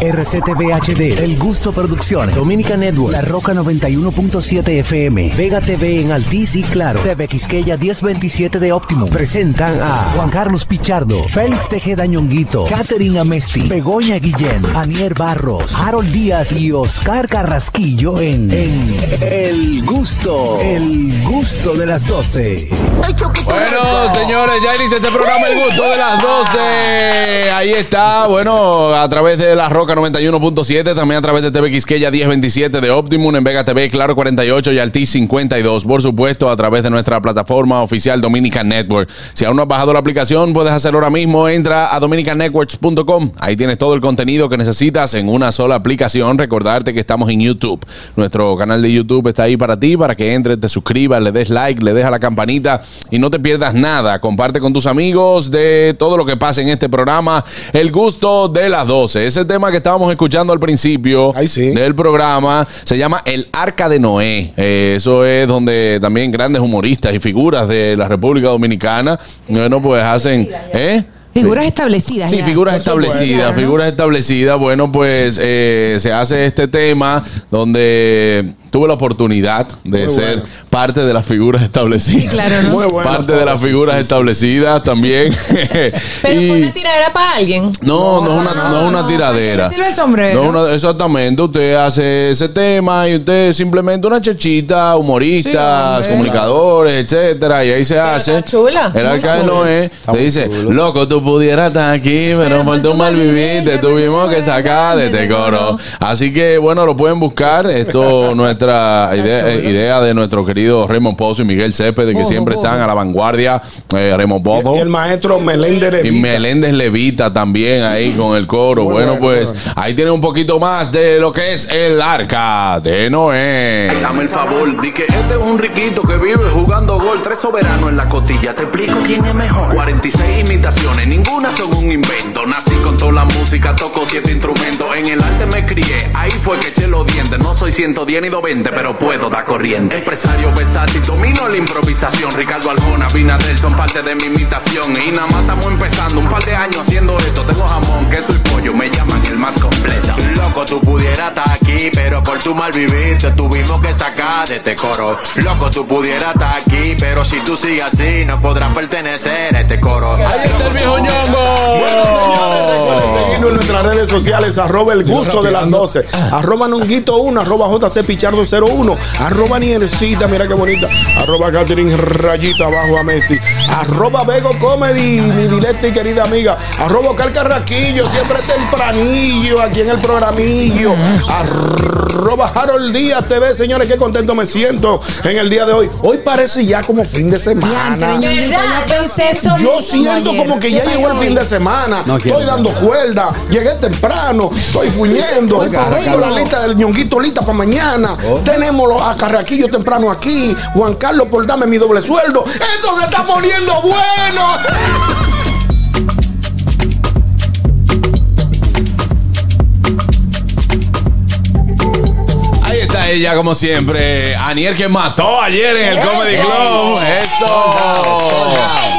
RCTV HD, El Gusto Producciones, Dominica Network, La Roca 91.7 FM, Vega TV en Altiz y Claro, TV Quisqueya 1027 de Optimum. Presentan a Juan Carlos Pichardo, Félix Tejeda Ñonguito, Catherine Amesti, Begoña Guillén, Anier Barros, Harold Díaz y Oscar Carrasquillo en, en El Gusto, El Gusto de las 12. Bueno, señores, ya inicia este programa El Gusto de las 12. Ahí está, bueno, a través de La Roca 91.7, también a través de TV Quisqueya 1027 de Optimum, en Vega TV, Claro 48 y Altis 52. Por supuesto, a través de nuestra plataforma oficial Dominican Network. Si aún no has bajado la aplicación, puedes hacerlo ahora mismo. Entra a dominicannetworks.com. Ahí tienes todo el contenido que necesitas en una sola aplicación. Recordarte que estamos en YouTube. Nuestro canal de YouTube está ahí para ti, para que entres, te suscribas, le des like, le des a la campanita y no te pierdas nada. Comparte con tus amigos de todo lo que pasa en este programa. El gusto de las 12. Ese tema que estábamos escuchando al principio Ay, sí. del programa se llama El Arca de Noé. Eh, eso es donde también grandes humoristas y figuras de la República Dominicana, bueno, pues hacen... ¿eh? Figuras establecidas. Sí, ya. figuras establecidas, figuras establecidas. Bueno, pues eh, se hace este tema donde tuve la oportunidad de Muy ser bueno. parte de las figuras establecidas. Sí, claro, ¿no? Muy bueno. Parte de las figuras establecidas también. Pero Y- fue una tiradera para alguien. no, no, es una, no es una no, tiradera. ¿para qué le sirve el sombrero? No, una- exactamente. Usted hace ese tema y usted simplemente una chechita, humoristas, comunicadores, etcétera, y ahí se hace. está chula, El muy arca de chula. Noé le dice, loco, tú pudieras estar aquí, pero por tu mal vivir te tuvimos que sacar de este coro. Así que bueno, lo pueden buscar. Esto nuestra idea, eh, idea de nuestro querido Raymond Pozo y Miguel Céspedes, que siempre están a la vanguardia. Eh, Raymond Pozo. Y el maestro Meléndez Y Levita. Meléndez Levita también ahí con el coro. Muy bueno, bueno, pues ahí tiene un poquito más de lo que es el arca de Noé. Dame el favor, di que este es un riquito que vive jugando gol. Tres soberanos en la costilla, te explico quién es mejor. 46 imitaciones, ninguna son un invento. Nací con toda la música, toco siete instrumentos. En el arte me crié, ahí fue que eché los dientes. No soy 110 ni 220, pero puedo dar corriente. Empresario versátil, domino la improvisación. Ricardo Arjona, Vinader son parte de mi imitación. Y nada más estamos empezando, un par de años haciendo esto. Tengo jamón, queso y pollo, me llaman el más completo. Loco, tú pudieras estar aquí, pero por tu mal vivir te tuvimos que sacar de este coro. Loco, tú pudieras estar aquí, pero si tú sigues así, no podrás pertenecer a este coro. Ahí está el viejo ñongo. seguirnos en nuestras redes sociales, arroba el gusto de las 12, arroba nonguito 1, arroba JC Pichardo 01, arroba Niercita, mira qué bonita, arroba Catherine Rayita abajo a Messi, arroba Bego Comedy, mi directa y querida amiga, arroba Oscar Carraquillo, siempre tempranillo aquí en el programillo, arroba Harold Díaz TV, señores, qué contento me siento en el día de hoy. Hoy parece ya como fin de semana. Yo siento como que ya ¿Qué llegó el fin de semana. Estoy dando cuerda. Llegué temprano. Estoy fuñendo. Tengo la lista del ñonguito lista para mañana. Tenemos los- a Carraquillo temprano aquí. Juan Carlos por darme mi doble sueldo. Esto se está poniendo bueno. Ahí está ella, como siempre. Aniel que mató ayer en el Comedy Club. Eso.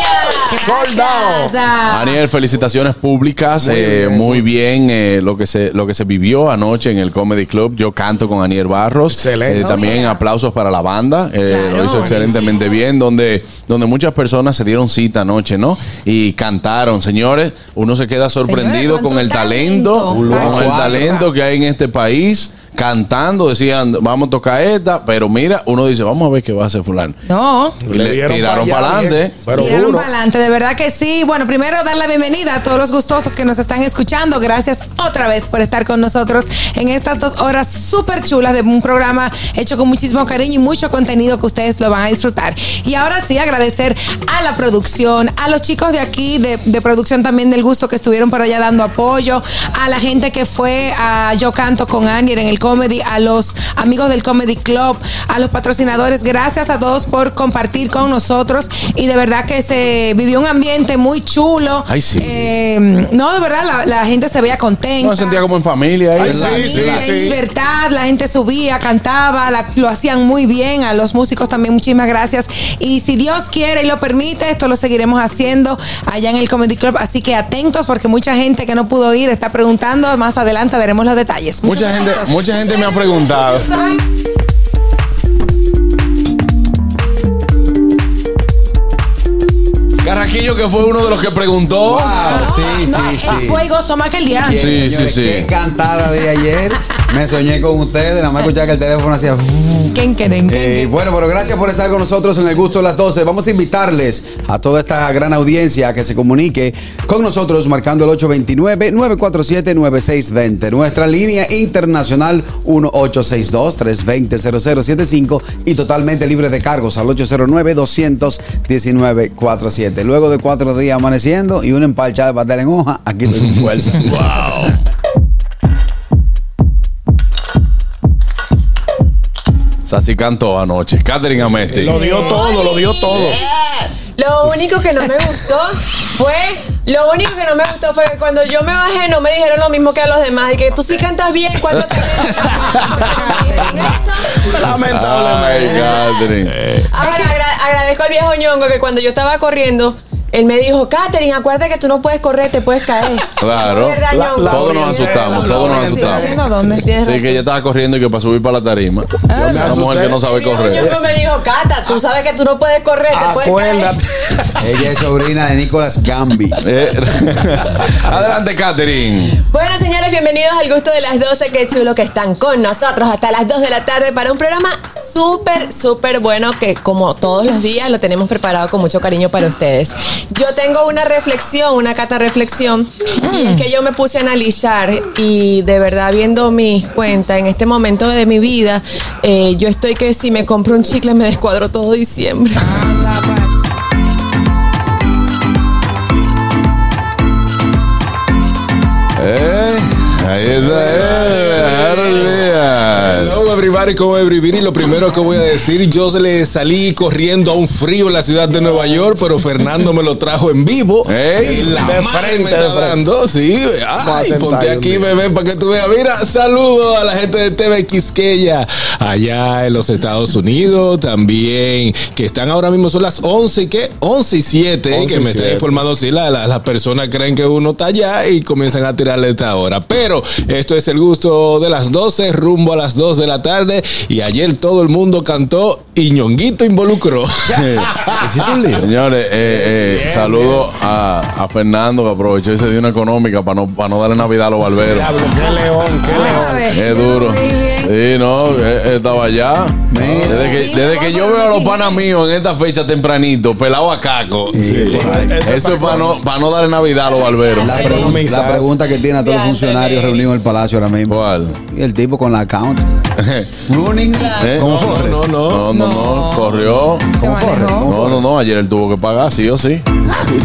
Soldado. Casa. Aniel, felicitaciones públicas. eh, Muy bien, eh, lo, que se, lo que se vivió anoche en el Comedy Club. Yo canto con Aniel Barros. Excelente. Eh, también aplausos para la banda. eh, Claro. lo hizo excelentemente bien. Donde, donde muchas personas se dieron cita anoche, ¿no? Y cantaron. Señores, uno se queda sorprendido Señores, con el talento. con el talento que hay en este país. Cantando, decían, vamos a tocar esta, pero mira, uno dice, vamos a ver qué va a hacer fulano. No. Y le, tiraron para adelante. Tiraron para adelante, de verdad que sí. Bueno, primero dar la bienvenida a todos los gustosos que nos están escuchando. Gracias otra vez por estar con nosotros en estas dos horas súper chulas de un programa hecho con muchísimo cariño y mucho contenido que ustedes lo van a disfrutar. Y ahora sí, agradecer a la producción, a los chicos de aquí, de, de producción también del gusto que estuvieron por allá dando apoyo, a la gente que fue a Yo Canto con Anier en el Comedy, a los amigos del Comedy Club, a los patrocinadores. Gracias a todos por compartir con nosotros. Y de verdad que se vivió un ambiente muy chulo. Ay, sí. Eh, no, de verdad, la, la gente se veía contenta. No me sentía como en familia. Ay, En sí, familia, libertad, la gente subía, cantaba, la- lo hacían muy bien, a los músicos también muchísimas gracias. Y si Dios quiere y lo permite, esto lo seguiremos haciendo allá en el Comedy Club, así que atentos porque mucha gente que no pudo ir está preguntando, más adelante daremos los detalles. Mucha gente, mucha gente me ha preguntado. Carraquillo, que fue uno de los que preguntó. Wow, sí, No, sí, sí. Fue y gozo más que el día. Sí, sí, Señores, sí. Qué cantada de ayer. Me soñé con ustedes. Nada más escuchaba que el teléfono hacía. ¿Quién quieren? Eh, bueno, pero gracias por estar con nosotros en el gusto de las 12. Vamos a invitarles a toda esta gran audiencia a que se comunique con nosotros marcando el 829-947-9620. Nuestra línea internacional 1862-320-0075 y totalmente libre de cargos al 809-219-47. Luego de cuatro días amaneciendo y una empalchada de pastel en hoja, aquí estoy con fuerza. Wow. Sassy cantó anoche. Catherine Amesti. Lo dio todo, lo dio todo. Lo único que no me gustó fue. Lo único que no me gustó fue que cuando yo me bajé no me dijeron lo mismo que a los demás. Y que tú sí cantas bien cuando te. Lamentablemente. Ahora agra- agradezco al viejo ñongo que cuando yo estaba corriendo, él me dijo, Katherine, acuérdate que tú no puedes correr, te puedes caer. Claro. Todos nos asustamos, la todos nos asustamos. Sí, razón. que ella estaba corriendo y que para subir para la tarima. me Una mujer que no sabe correr. ñongo me dijo, Cata, tú sabes que tú no puedes correr, te puedes caer. Acuérdate. Ella es sobrina de Nicolas Gambi. Eh, Adelante, Catherine. Bueno, señores, bienvenidos al gusto de las 12. Qué chulo que están con nosotros hasta las 2 de la tarde para un programa súper, súper bueno que como todos los días lo tenemos preparado con mucho cariño para ustedes. Yo tengo una reflexión, una cata reflexión, y es que yo me puse a analizar y de verdad viendo mis cuentas en este momento de mi vida, eh, yo estoy que si me compro un chicle me descuadro todo diciembre. Eh, ahí está. Eh. Everybody, ¿cómo everybody? Lo primero que voy a decir, yo se le salí corriendo a un frío en la ciudad de Nueva York, pero Fernando me lo trajo en vivo. Ey, Y la de frente, me está dando, sí. Ay, ponte aquí, bebé, para que tú veas. Mira, saludo a la gente de TV Quisqueya, allá en los Estados Unidos, también, que están ahora mismo, son las 11, ¿qué? 11 y 7, 11 que y me está 7. informando, sí, la- la- las personas creen que uno está allá y comienzan a tirarle esta hora. Pero esto es el gusto de las 12, rumbo a las 2 de la tarde, y ayer todo el mundo cantó y Ñonguito involucró. Señores, eh, eh, saludo a, a Fernando que aprovechó y se dio una económica para no, para no darle Navidad a los barberos. Qué león, qué león. Es duro. Sí, no, eh, eh, estaba allá. Mira. Desde que, desde que yo veo a los panas míos en esta fecha tempranito, pelado a caco. Sí. Eso es para no, para no darle Navidad a los barberos. La, pregun- pregunta que tiene a todos los funcionarios reunidos en el palacio ahora mismo. ¿Cuál? Y el tipo con la account. Running. ¿Eh? Como No, no, no. No, no, no, corrió. Manejó. No, no, no, ayer él tuvo que pagar, sí o sí.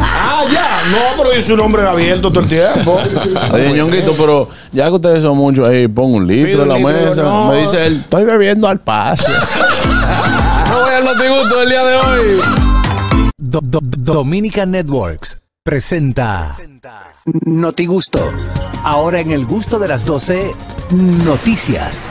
Ah, ya. No, pero soy un hombre abierto todo el tiempo. Oye, ñonguito, pero ya que ustedes son muchos ahí, pon un litro en la litro, mesa. no. Me dice él, estoy bebiendo al paso. no voy al notigusto del día de hoy. Do- Do- Dominica Networks presenta Notigusto. Ahora en el gusto de las 12, noticias.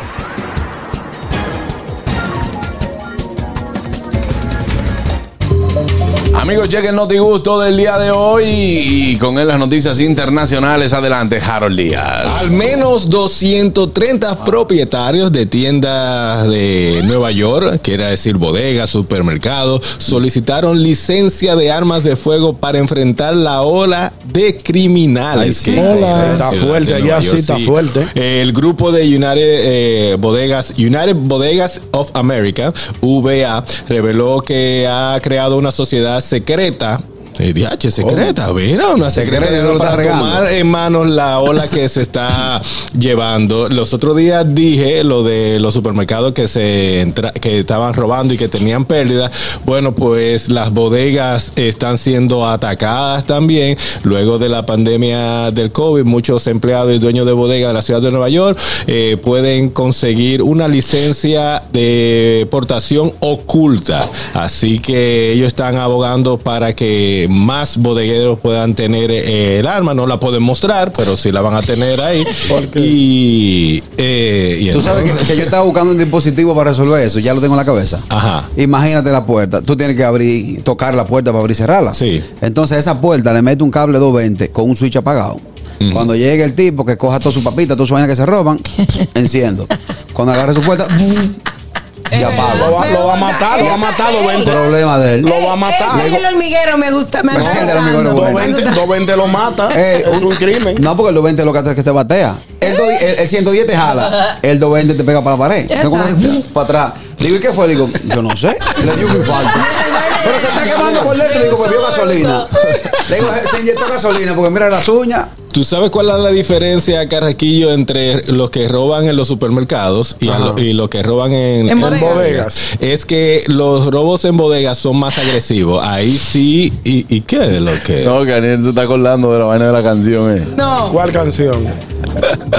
Amigos, chequen el notigusto del día de hoy y con él las noticias internacionales. Adelante, Harold Díaz. Al menos 230 propietarios de tiendas de Nueva York, quiere decir bodegas, supermercados, solicitaron licencia de armas de fuego para enfrentar la ola de criminales. Ay, sí. que hay en la Está fuerte allá, Nueva sí, York, está fuerte. El grupo de United eh, Bodegas, United Bodegas of America, VA, reveló que ha creado una sociedad secreta DH, secreta, mira, una secreta Secreta, para regando. tomar en manos la ola que se está llevando. Los otros días dije lo de los supermercados que se entra- que estaban robando y que tenían pérdidas. Bueno, pues las bodegas están siendo atacadas también. Luego de la pandemia del COVID, muchos empleados y dueños de bodegas de la ciudad de Nueva York eh, pueden conseguir una licencia de portación oculta. Así que ellos están abogando para que más bodegueros puedan tener eh, el arma. No la pueden mostrar, pero sí la van a tener ahí. Y, eh, y Tú sabes que, que yo estaba buscando un dispositivo para resolver eso, ya lo tengo en la cabeza. Ajá. Imagínate la puerta. Tú tienes que abrir, tocar la puerta para abrir y cerrarla. Sí. Entonces a esa puerta le mete un cable 220 con un switch apagado. Cuando llegue el tipo que coja toda su papita, todas sus vainas que se roban, enciendo. Cuando agarre su puerta, y Lo va, lo va a matar, lo va a matar, lo vende. Problema de él. Lo va a matar. Ese es el hormiguero me gusta. Me encanta el hormiguero gustando. bueno. Me gusta. 220 lo mata. Eh, es un crimen. No, porque el 220 lo que hace es que se batea. El, do- el, el 110 te jala, el 220 te pega para la pared. Entonces, hace, para atrás. Digo, ¿y qué fue? Le digo, yo no sé. Le dio un infarto. Pero se está quemando por dentro. Le digo, pues vio gasolina. Le digo, se inyectó gasolina porque mira las uñas. ¿Tú sabes cuál es la diferencia, Carraquillo, entre los que roban en los supermercados y, a lo- y los que roban en, En bodegas. bodegas? Es que los robos en bodegas son más agresivos. Ahí sí. ¿Y, y qué es lo que? No, que Daniel se está acordando de la vaina de la canción. Eh. No. ¿Cuál canción?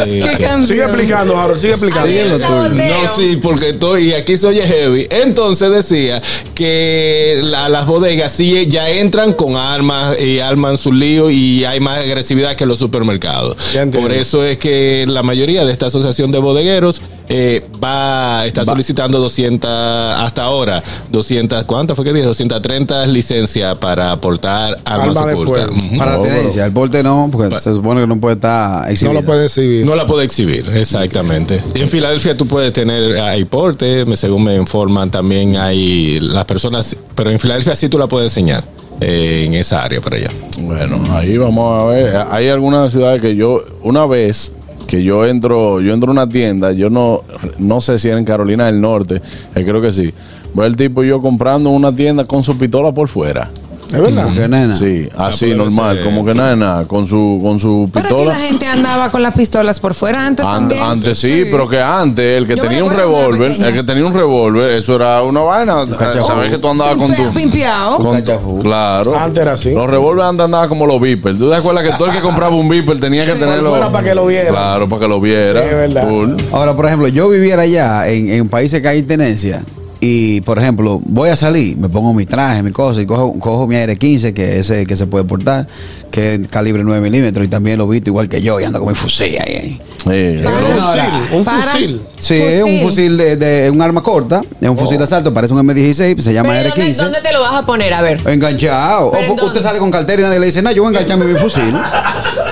¿Qué canción? Sigue explicando, Harold, sigue explicando. No, sí, porque estoy, y aquí se oye heavy. Entonces decía que la- las bodegas sí ya entran con armas y arman su lío y hay más agresividad que los supermercados. Por eso es que la mayoría de esta asociación de bodegueros eh, va está solicitando 200 hasta ahora 200 ¿cuántas fue que dije? 230 licencias para aportar armas Arma de ocultas. Ujú. Para la tenencia. El porte no, porque se supone que no puede estar No exhibido. lo puede exhibir. No la puede exhibir, exactamente. Y en Filadelfia tú puedes tener, hay porte, según me informan, también hay las personas, pero en Filadelfia sí tú la puedes enseñar eh, en esa área para allá. Bueno, ahí vamos a ver. Hay algunas ciudades que yo, una vez que yo entro, yo entro a una tienda, yo no, no sé si era en Carolina del Norte, eh, creo que sí. Voy el tipo yo comprando una tienda con su pistola por fuera. ¿Es verdad? Porque, nena. Sí, así puede normal, ser. como que nada, con su, con su Pero aquí pistola. la gente andaba con las pistolas por fuera antes An- también. antes sí, pero que antes el que Yo tenía un revólver, el que tenía un revólver, eso era una vaina. eh, Saber que tú andabas con tu. Pimpea- Pimpeado. con- Cachafú. claro. Antes era así. Los revólveres antes andaban como los Viper. ¿Tú te acuerdas que todo el que compraba un Viper tenía que tenerlo? fuera para que lo viera. Claro, para que lo viera. Sí, es verdad. Full. Ahora, por ejemplo, yo viviera allá en, en países que hay tenencia y, por ejemplo, voy a salir, me pongo mi traje, mi cosa y cojo, cojo mi aire 15, que es ese que se puede portar, que es calibre 9 milímetros y también lo visto igual que yo y ando con mi fusil ahí. Sí. Un fusil, un Para- fusil. Sí, es un fusil de, de- un arma corta, es un fusil de asalto, parece un M16, se llama Pero ¿dónde, R15. dónde te lo vas a poner? A ver. Enganchado. O usted sale con cartera y nadie le dice, no, yo voy a engancharme mi fusil.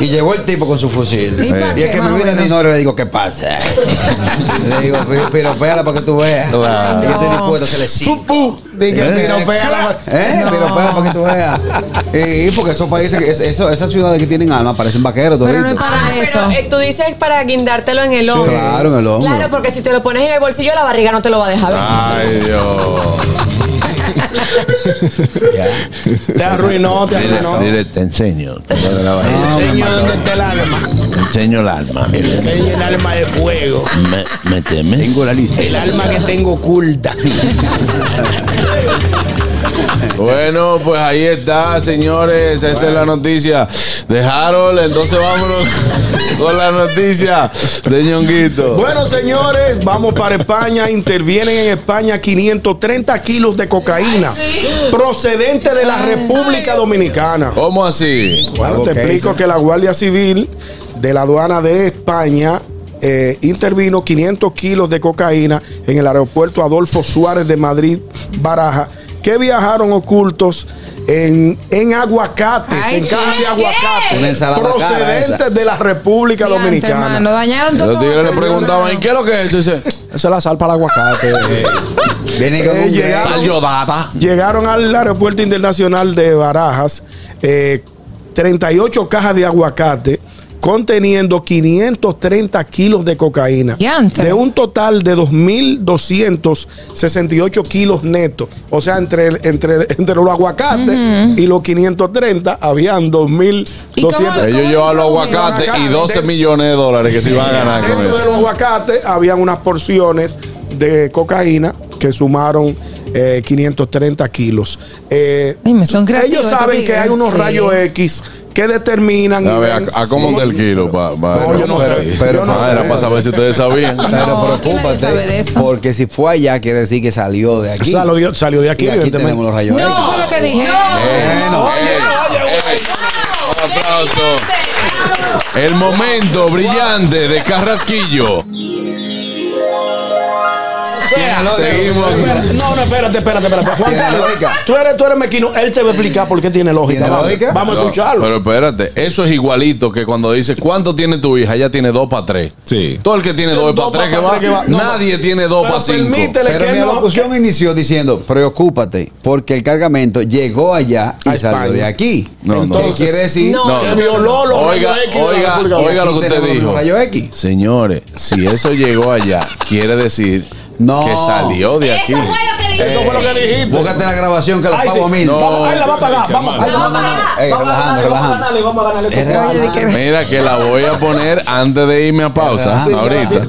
Y llegó el tipo con su fusil. ¿Y es que me viene? Dinoro y le digo, ¿qué pasa? le digo, pero, pero péala para que tú veas. Claro. Y yo estoy No. dispuesto a hacerle cinco. Dije, ¿Eh? pero péala. ¿Eh? No. Para que tú veas. Y porque esos países, es- eso- esas ciudades que tienen alma parecen vaqueros Pero no es para eso. Pero, eh, tú dices para guindártelo en el hombro. claro, en el hombro. Claro, porque si te lo pones en el bolsillo, la barriga no te lo va a dejar ver. Ay, Dios. Te arruinó, te arruinó. te enseño. Te Enseña dónde está el alma. Enseño el alma. Enseña el alma de fuego. Me, me temes. Tengo la lista. El alma que tengo oculta. Bueno, pues ahí está, señores. Esa es la noticia de Harold. Entonces vámonos con la noticia de Ñonguito. Bueno, señores, vamos para España. Intervienen en España 530 kilos de cocaína procedente de la República Dominicana. ¿Cómo así? Bueno, te explico que la Guardia Civil de la aduana de España eh, intervino 500 kilos de cocaína en el aeropuerto Adolfo Suárez de Madrid, Baraja, que viajaron ocultos en, en aguacates, Ay, en sí. cajas de aguacates, procedentes de la República Diante, Dominicana. hermano, dañaron todo Los tigres le preguntaban, ¿y qué es lo que es? Dice, esa es la sal para el aguacate. Vienen con Eh, un llegaron- Sal. Llegaron al aeropuerto internacional de Barajas eh, 38 cajas de aguacate conteniendo 530 kilos de cocaína. De un total de 2.268 kilos netos. O sea, entre, entre, entre los aguacates y los 530 habían ¿Y cómo- 2.200. Ellos llevan los aguacates y 12 millones de dólares que se iban a ganar con Dentro de los eso. aguacates habían unas porciones de cocaína que sumaron eh, 530 kilos. Eh, Ay, me son creativos ellos saben que hay unos Sí. rayos X que determinan. A y ver, ¿a, a cómo está el kilo? Pa, pa- No, yo no pero- sé. pero- Yo no Ah, sé. era para saber si ustedes sabían. Pero No, ¿quién nadie sabe de preocúpate, eso? porque si fue allá, quiere decir que salió de aquí. Salió, salió de aquí, y aquí tenemos los rayos No, eso fue lo que dije. Bueno, Un aplauso. El momento brillante de Carrasquillo. Seguimos. No, no, espérate, espérate, espérate. Juan ¿Tiene Carlos, tú eres, tú eres mequino. Él te va a explicar por qué tiene lógica. ¿Tiene Vamos, lógica? vamos a escucharlo. Pero espérate, eso es igualito que cuando dice ¿cuánto tiene tu hija? Ella tiene dos para tres. Sí. Todo el que tiene dos para tres que va, tres que va. No, nadie tiene dos para cinco. permítele pero que mi no- locución inició diciendo, preocúpate, porque el cargamento llegó allá y salió de aquí. No, no. ¿Qué quiere decir? No, que violó los Oiga, oiga, oiga lo que usted dijo. Señores, si eso llegó allá, quiere decir No. que salió de aquí. Eso fue lo que dije. Eso fue lo que dijiste. Búscate la grabación que la pago a mil. No. Vamos, ahí la va a pagar. Vamos, ahí la va a pagar. Vamos a ganarle, vamos a relajando. ganarle, eso. que- Mira que la voy a poner antes de irme a pausa Sí, ahorita.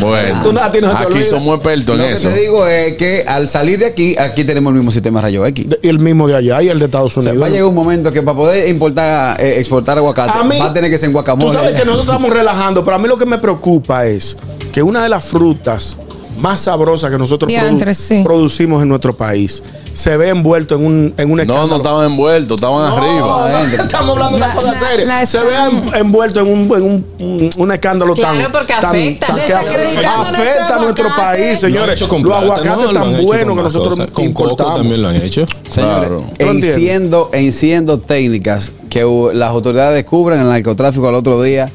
Bueno, Tú aquí somos expertos Lo en que eso. te digo es que al salir de aquí, aquí tenemos el mismo sistema de rayos X. Y el mismo de allá y el de Estados Unidos. va a llegar un momento que para poder importar, eh, exportar aguacate, va a tener que ser en Tú guacamole. sabes que nosotros estamos relajando, pero a mí lo que me preocupa es que una de las frutas más sabrosas que nosotros produ- Diantre, sí. producimos en nuestro país se ve envuelto en un, en un No, escándalo. no estaban envueltos, estaban No, arriba. no, estamos hablando de La- una cosa la- seria. la se ve envuelto en un, en un, un- un escándalo Claro, tan, porque tan- afecta. tan- que afecta nuestro a nuestro país, señores. Los aguacates tan buenos que nosotros cosas. Con importamos. coco también lo han hecho. Señores, Claro. ¿Tú en entiendes? siendo, en siendo técnicas que las autoridades descubren el narcotráfico al otro día,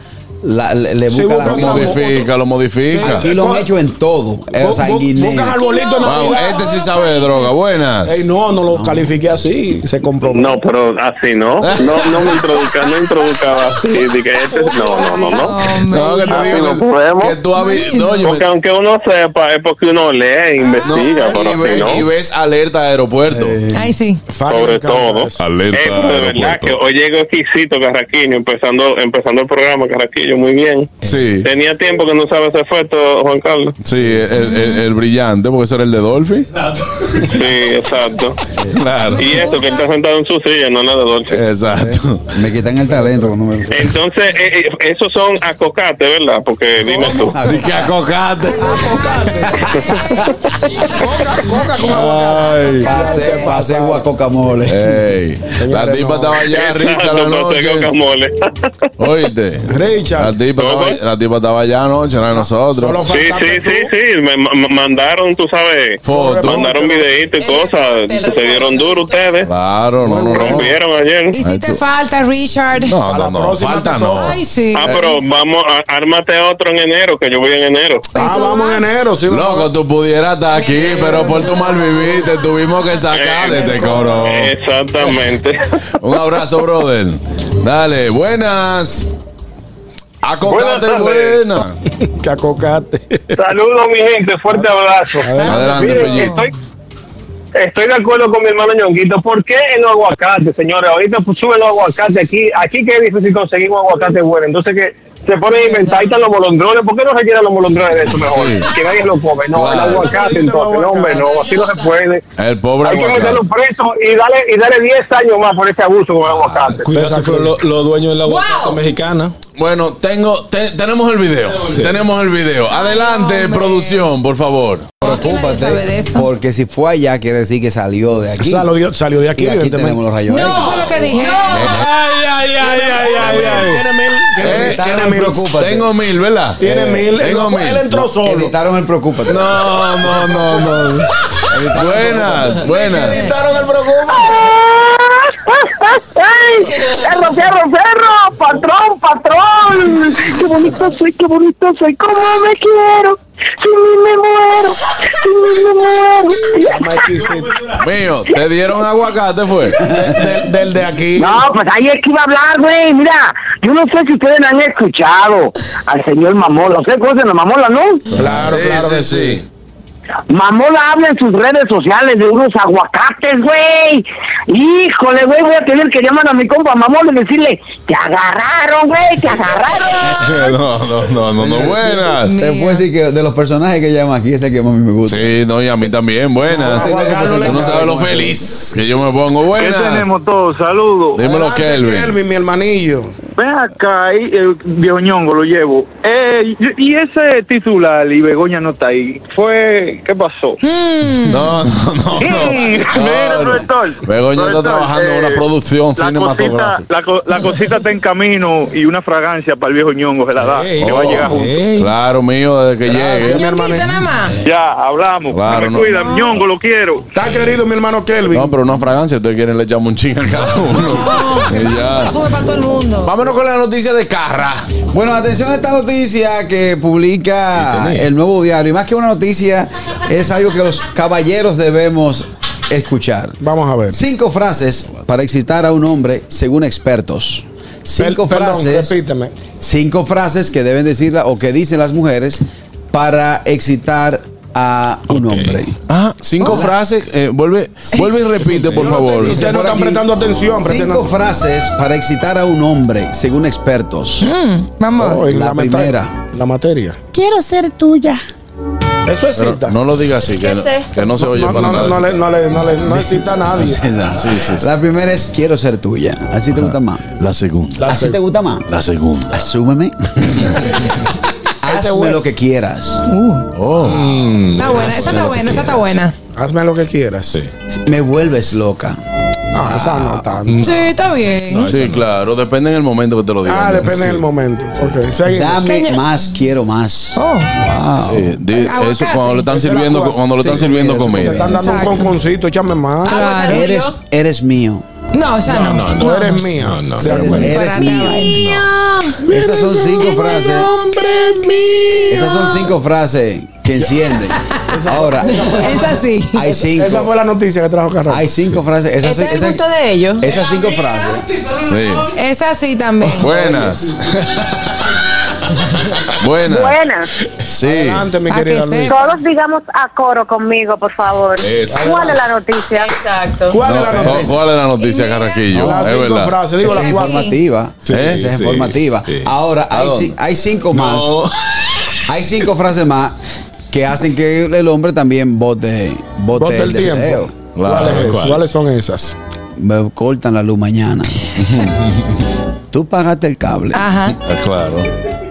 la- le, le Sí, buscan buscan la Lo modifica, lo modifica. Aquí lo han hecho en todo. Eh, o sea, en Guinea. Buscan arbolito este sí sabe de droga. Buenas. Ey, no, no lo califiqué así. Se comprobó. No, pero así no. No, no me introduzca, no introduzca así. Que este, no, no, no, no. No, que te Así digo no podemos. que tú Porque aunque uno sepa, es porque uno lee e no, investiga, pero y, así ves, y no. ves alerta de aeropuerto. Ay, sí. Sobre todo. Alerta Eh, de verdad que hoy llegó exquisito Carraquillo, empezando, empezando el programa Carraquillo, muy bien. Sí, Tenía tiempo que no sabe ese efecto, Juan Carlos. sí, el, el- el brillante, porque ese era el de Dolphy. Sí, exacto. Claro. Y esto, que él está sentado en su silla, no en la de Dolce. Exacto. Me quitan el talento cuando me. Entonces, eh, eh, esos son acocate, ¿verdad? Porque dime tú. Así que acocate. Coca, coca con aguacate. Ay. Pase, pase guacocamole. Ey, la tipa estaba allá, Richard, la Exacto, noche. Oíste. Richard. La tipa, la tipa estaba allá anoche, no de nosotros. Solo Sí, sí, tú. sí, sí. Me, ma- mandaron, tú sabes, Foto. mandaron videitos y cosas. te Se dieron duro ustedes. Claro, no, no, no. Rompieron ayer. Y si te falta, Richard. No, no, no, falta no. Ay, sí. Ah, pero vamos, a, ármate otro en enero, que yo voy en enero. Ah, Eso vamos va. en enero, sí. Loco, tú pudieras estar aquí, pero por tu mal vivir te tuvimos que sacar de este coro. Exactamente. Un abrazo, brother. Dale, buenas. Acocate, buena. Que acocate. Saludos, mi gente. Fuerte abrazo. Adelante, Miren, estoy, estoy de acuerdo con mi hermano Ñonguito. ¿Por qué en los aguacates, señores? Ahorita pues, suben los aguacates aquí. Aquí que es difícil conseguir un aguacate bueno. Entonces que se ponen a inventar. Ahí están los molondrones. ¿Por qué no se llenan los molondrones de eso mejor? Sí. Que nadie lo come. No, Claro. el aguacate entonces. No, hombre, no. Así no se puede. El pobre Hay que aguacate. meterlo preso y darle, y darle 10 años más por ese abuso con el aguacate. Cuidado si fueron los los dueños de la aguacate Wow. mexicana. Bueno, tengo, te- tenemos el video. Tenemos el video. Adelante, producción, por favor. Porque si fue allá, quiere decir que salió de aquí. Salió, salió de aquí, y aquí tenemos los rayos Eso X. fue lo que dije. Ay, ay, ay, ay, ay, Tiene mil. Tiene, Eh, no mil. preocúpate. Tengo mil, ¿verdad? Tiene mil. Tengo Él, mil. él entró solo. Editaron el preocúpate. No, no, no, no. Buenas, buenas. Editaron el preocupa. ¡Ay! ¡Fierro, fierro, fierro! ¡Patrón, patrón! ¡Qué bonito soy, qué bonito soy! ¿Cómo me quiero? ¡Si mí me muero! ¡Si mí me muero! Mío, ¿te dieron aguacate fue? Del, del de aquí. No, pues ahí es que iba a hablar, güey. Mira, yo no sé si ustedes han escuchado al señor Mamola. ¿Ustedes conocen a Mamola, no? Claro, Sí, claro sí, que sí. sí. Mamola habla en sus redes sociales de unos aguacates, güey. Híjole, güey, voy a tener que llamar a mi compa Mamola y decirle, te agarraron, güey, te agarraron. No, no, no, no, no, buenas. Puedo decir que de los personajes que llaman aquí, ese que más me gusta. Sí, no, y a mí también, buenas. No, Tú no cae, sabes lo feliz que yo me pongo, ¿Qué buenas. tenemos todos? Saludos. Dímelo, Kelvin. Kelvin, mi hermanillo. Ven acá, ahí, el viejo ñongo lo llevo. Eh, y- y ese titular, y Begoña no está ahí, fue, ¿qué pasó? No, no, no, no. Mira, no. profesor. Begoña está trabajando en una eh, producción la cinematográfica. Cosita, la, co- la cosita está en camino y una fragancia para el viejo ñongo se la da. Ey, que va a no, llegar junto. Claro, mío, desde que llegue. Ñonguito nada más. Ya, hablamos. Claro, me no. cuida, ñongo, lo quiero. Está querido mi hermano Kelvin. No, pero una fragancia, ustedes quieren le echamos un ching a cada uno. Y ya. Para todo el mundo. Vámonos con la noticia de Carra. Bueno, atención a esta noticia que publica el nuevo diario. Y más que una noticia, es algo que los caballeros debemos escuchar. Vamos a ver. Cinco frases para excitar a un hombre según expertos. Cinco Per- perdón, frases. repíteme. Cinco frases que deben decir o que dicen las mujeres para excitar a un hombre. Ah, cinco frases. eh, vuelve, vuelve y repite, por favor. Ustedes no están prestando atención. Cinco frases para excitar a un hombre según expertos. Mm, vamos. Oh, La meta- primera. La materia. Quiero ser tuya. Eso es cita. no lo digas así, que, ¿Qué no, que no se oye No, para no, no, nada. no le, no le, no le, no excita a nadie. Sí, sí, sí. La primera es quiero ser tuya. Así te gusta más. La segunda. Así te gusta más. La segunda. Asúmeme. Hazme lo que quieras. Oh. Está buena, esa está buena, esa está buena. Hazme lo que quieras. Me vuelves loca. No, esa no tanto. Sí, está bien. Sí, claro. Depende en el momento que te lo digan. Ah, depende del momento. Ok, seguimos. Dame Señor- más, quiero más. Oh. Wow. Sí, di- Aguacate. eso cuando le están Esa es la sirviendo, cua- cuando le están Sí, sirviendo Te están dando un conconcito, échame más. Claro. Eres, eres mío. No, ya no. no, Tú eres mía. No, no, De no. Eres Para mío. nada. Esas son cinco frases. Esas son cinco frases que encienden. Ahora, Es así. hay cinco. Esa fue la noticia que trajo Carlos. Hay cinco frases. Esas, Este es el gusto de ellos. esas cinco frases. Sí. Es así también. Buenas. Buenas. Buenas. Sí. Adelante, mi Ah, querida que Luis. sí. Todos digamos a coro conmigo, por favor. Eso. ¿Cuál es la noticia? Exacto. ¿Cuál No, es la no, noticia? ¿Cuál es la noticia, Carraquillo? Las Es cinco verdad. frases, digo Esa las es cuatro. informativa. Sí, Esa es sí, informativa. sí. Ahora, hay, cinco más. No. Hay cinco frases más que hacen que el hombre también bote, bote Bote el el deseo. tiempo. Claro, ¿Cuál es eso? ¿cuál? ¿Cuáles son esas? Me cortan la luz mañana. Tú pagaste el cable. Ajá. Ah, Claro,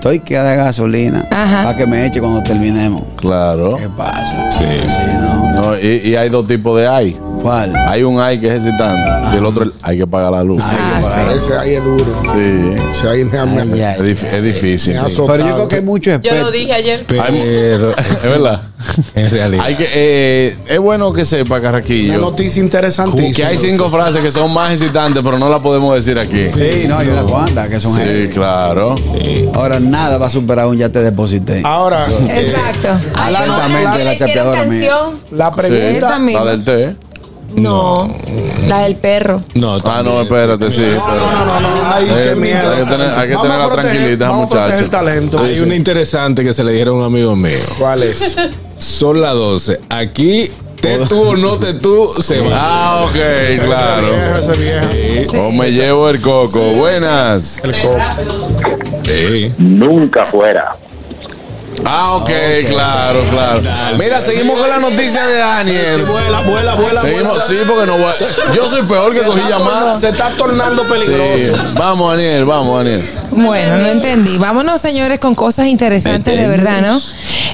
Estoy que de gasolina Ajá. para que me eche cuando terminemos. claro. ¿Qué pasa? Sí. Sí, ¿no? No, y, y hay dos tipos de ay. ¿Cuál? Hay un ay que es excitante y el otro el hay que pagar la luz. Ah, sí. Ese ahí es duro. Sí. Ese ahí me, me, Ay, me- ay. Es, es difícil. sí. Pero yo creo que hay muchos Yo expertos. lo dije ayer. Pero, Es verdad. en realidad. Hay que, eh, es bueno que sepa, Una Carraquillo, noticia interesantísima. que hay cinco frases que son más excitantes, pero no las podemos decir aquí. Sí, no, hay unas cuantas que son Sí, claro. Ahora nada va a superar un ya te deposité. Ahora, Exacto. Ay, no, Exactamente, ¿le la canción? la Sí. pregunta. Misma. La del té. No, la del perro. No, Ah, no, espérate, sí. No, no, no, no. Ay, Eh, qué miedo. hay que tener- hay que tenerla a proteger- tranquilita, muchacha. el talento. Hay una interesante que se le dijeron a un amigo mío. ¿Cuál es? Son las 12. Aquí, te tú o no te tú, se va. Ah, ok, claro. viejo, ese viejo. Sí. O me llevo el coco. Buenas. El coco. Sí. Nunca fuera. Ah, ok, claro, claro. Mira, seguimos con la noticia de Daniel. Vuela, vuela, vuela. Seguimos, vuela. sí, porque no voy a- Yo soy peor que cogí llamadas. Se está tornando Sí. peligroso. Vamos, Daniel, vamos, Daniel. Bueno, no entendí. Vámonos, señores, con cosas interesantes de verdad, ¿no?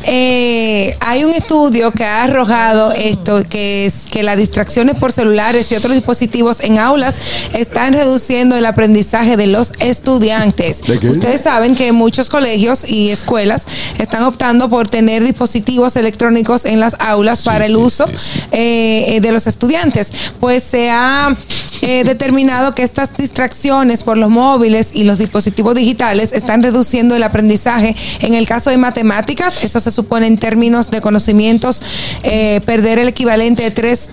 Eh, hay un estudio que ha arrojado esto, que es que las distracciones por celulares y otros dispositivos en aulas están reduciendo el aprendizaje de los estudiantes. Ustedes saben que muchos colegios y escuelas están optando por tener dispositivos electrónicos en las aulas para el uso eh, eh, de los estudiantes. Pues se ha eh, determinado que estas distracciones por los móviles y los dispositivos digitales están reduciendo el aprendizaje. En el caso de matemáticas, eso se supone en términos de conocimientos, eh, perder el equivalente de tres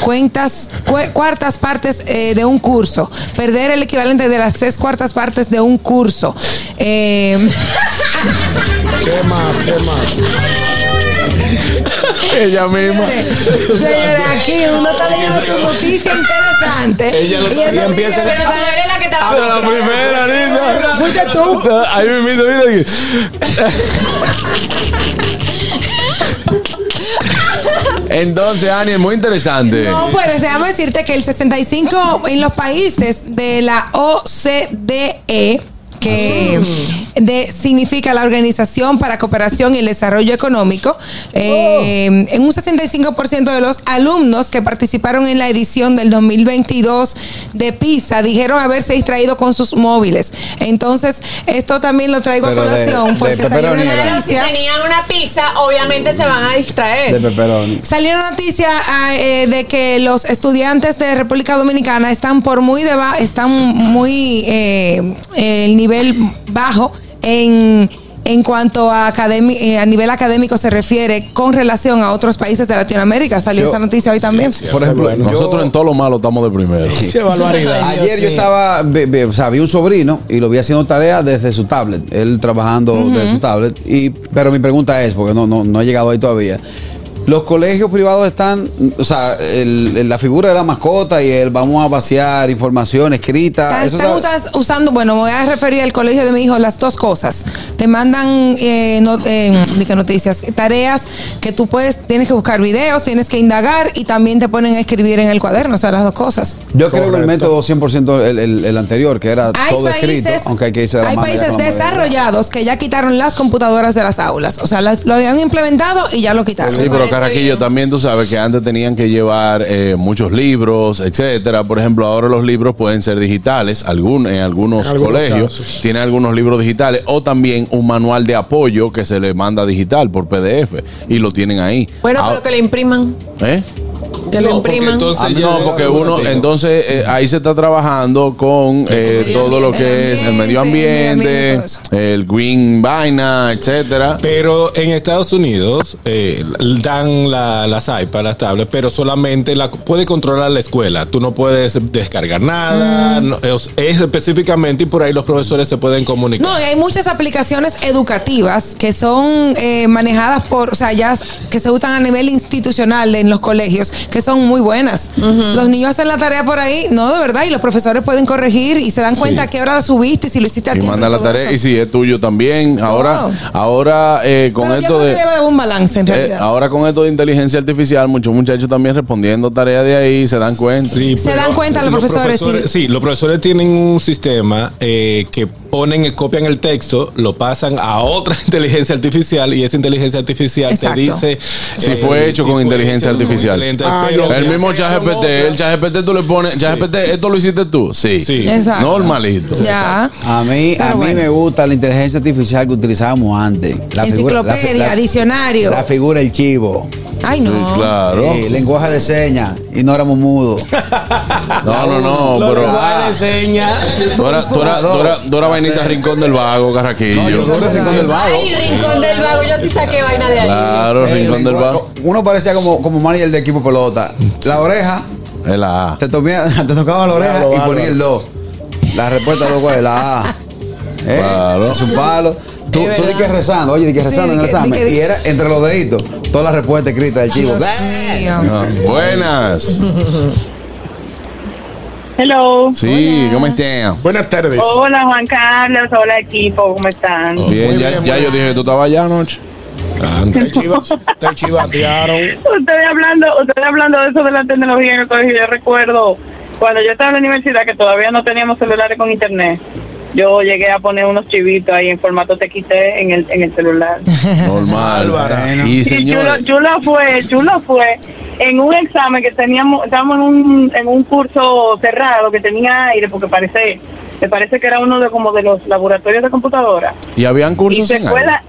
cuentas, cu- cuartas partes eh, de un curso, perder el equivalente de las tres cuartas partes de un curso. Eh, ¿Qué más? ¿Qué más? Ella misma. Señores, aquí uno está leyendo su noticia interesante. Ella lo- y empieza- Está Pero la primera, Anita. Fuiste tú. Ahí me invito, mira aquí. Entonces, Ani, es muy interesante. No, pues déjame decirte que el 65 en los países de la OCDE que de- significa la Organización para Cooperación y el Desarrollo Económico, eh, en un 65% de los alumnos que participaron en la edición del 2022 de PISA dijeron haberse distraído con sus móviles. Entonces, esto también lo traigo Pero a de- colación de porque salió una era. Si tenían una pizza, obviamente se van a De distraer. pepperoni. Salió una noticia ah, eh, de que los estudiantes de República Dominicana están por muy deba están muy eh, el nivel bajo en en cuanto a, eh, a nivel académico se refiere con relación a otros países de Latinoamérica. Salió Yo- esa noticia hoy también. Por ejemplo, Nosotros en todo lo malo estamos de primero. Ayer yo estaba, o sea, vi un sobrino y lo vi haciendo tarea desde su tablet, él trabajando desde su tablet. Y, pero mi pregunta es, porque no, no, no he llegado ahí todavía. Los colegios privados están, o sea, el- el- la figura de la mascota y el vamos a vaciar información escrita. Están, usas- usando, bueno, me voy a referir al colegio de mi hijo, las dos cosas. Te mandan eh, no- eh, noticias, tareas que tú puedes, tienes que buscar videos, tienes que indagar y también te ponen a escribir en el cuaderno, o sea, las dos cosas. Yo creo que el método 100% el, el, el anterior, que era Hay todo escrito, aunque hay que irse hay países desarrollados que ya quitaron las computadoras de las aulas. O sea, las- lo habían implementado y ya lo quitaron. Sí, pero Carraquillo, también tú sabes que antes tenían que llevar eh, muchos libros, etcétera. Por ejemplo, ahora los libros pueden ser digitales, algún, en algunos, En algunos colegios casos. tienen algunos libros digitales o también un manual de apoyo que se le manda digital por PDF y lo tienen ahí. Bueno, Ah, pero que le impriman. ¿eh? Que lo No, impriman. entonces Ah, no, porque uno, eh, ahí se está trabajando con eh, todo lo ambiente, que es el medio el medio ambiente, el green vaina, etcétera. Pero en Estados Unidos eh, dan la- las iPads, las tablets, pero solamente la puede controlar la escuela. Tú no puedes descargar nada. Mm. no, es, es específicamente y por ahí los profesores se pueden comunicar. No, y hay muchas aplicaciones educativas que son eh, manejadas por, o sea, ya que se usan a nivel institucional en los colegios, que son muy buenas. Los niños hacen la tarea por ahí, no, de verdad, y los profesores pueden corregir y se dan cuenta a qué hora la subiste, si lo hiciste a Y manda la tarea eso. y si es tuyo también. Ahora, ahora eh, con Pero yo esto creo de que un balance en eh, realidad. ahora con esto de inteligencia artificial, muchos muchachos también respondiendo tareas de ahí se dan cuenta. Sí, Se dan cuenta los profesores, sí. Sí, los profesores tienen un sistema eh, que ponen, copian el texto, lo pasan a otra inteligencia artificial y esa inteligencia artificial Exacto. te dice Si eh, fue hecho si con fue inteligencia hecho con Ah, pero- El mismo ChatGPT, el ChatGPT tú le pones, ChatGPT, ¿esto lo hiciste tú? Sí. Sí. Exacto. Normalito. Ya. A mí, Pero a mí bueno. me gusta la inteligencia artificial que utilizábamos antes. La figura- la fi- Enciclopedia, la- diccionario. La figura el chivo. Ay, Sí, no. claro. Sí, lenguaje de señas. Y no éramos mudos. No, no, no, pero lenguajes de señas. tú eras, tú eras, tú eras, tú eras vainita rincón del vago, No, carraquillo. yo soy el rincón del vago. Ay, rincón del vago, yo sí saqué vaina de ahí. Claro, rincón del lenguaje- vago. Uno parecía como, como manager de equipo pelota. La oreja, Es la A. te, tomía- te tocaba la oreja Claro, y ponía el 2. La respuesta dos cuál es la A. ¿Eh? Claro. Es un palo. Tú, tú di que rezando, oye, di que Sí, rezando en di el examen. que- Y era entre los deditos, toda la respuesta escrita del chivo. Ah, Buenas. Hello. Sí, ¿cómo estás? Buenas tardes. Hola Juan Carlos, hola equipo, ¿cómo están? Bien, ya, bien, ya muy yo dije que tú estabas allá anoche. Te, chiva- te chivatearon. Ustedes hablando, ustedes hablando de eso de la tecnología en el colegio, yo recuerdo cuando yo estaba en la universidad que todavía no teníamos celulares con internet. Yo llegué a poner unos chivitos ahí en formato TXT en el, en el celular. Normal. Bueno. Y Y chulo, señores, chulo fue, chulo fue en un examen que teníamos, estábamos en un, en un curso cerrado que tenía aire, porque parece, me parece que era uno de como de los laboratorios de computadora. y habían Y cursos se en aire. la,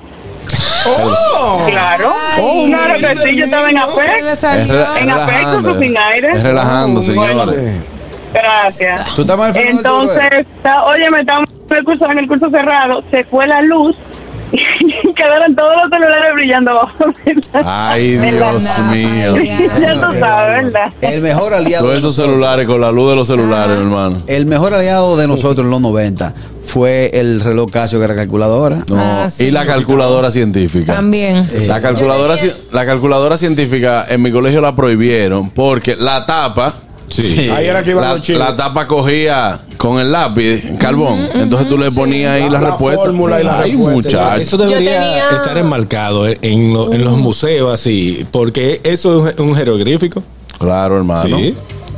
claro, Ay, claro que sí, yo estaba en APEC. En es aspecto, relajando. sin aire. Es relajando, Bueno. señores. Gracias. ¿Tú Toro, eh? Entonces, oye, me estábamos en el curso, en el curso cerrado, se fue la luz y quedaron todos los celulares brillando abajo. de la- Ay, Dios mío. Ya tú sabes, ¿verdad? El mejor aliado. Todos esos celulares con la luz de los celulares, hermano. El mejor aliado de nosotros en los 90 fue el reloj Casio que era calculadora. No, Ah, sí. y la calculadora científica. También. La calculadora, la calculadora científica en mi colegio la prohibieron porque la tapa, Sí. Ahí era que iban la, los chinos. la tapa cogía con el lápiz carbón. Entonces tú le ponías ahí la, La respuesta. fórmula y la Ay, respuesta. muchacho. Eso debería tenía- estar enmarcado en, en lo- en los museos así, porque eso es un jeroglífico. Claro, hermano. Sí.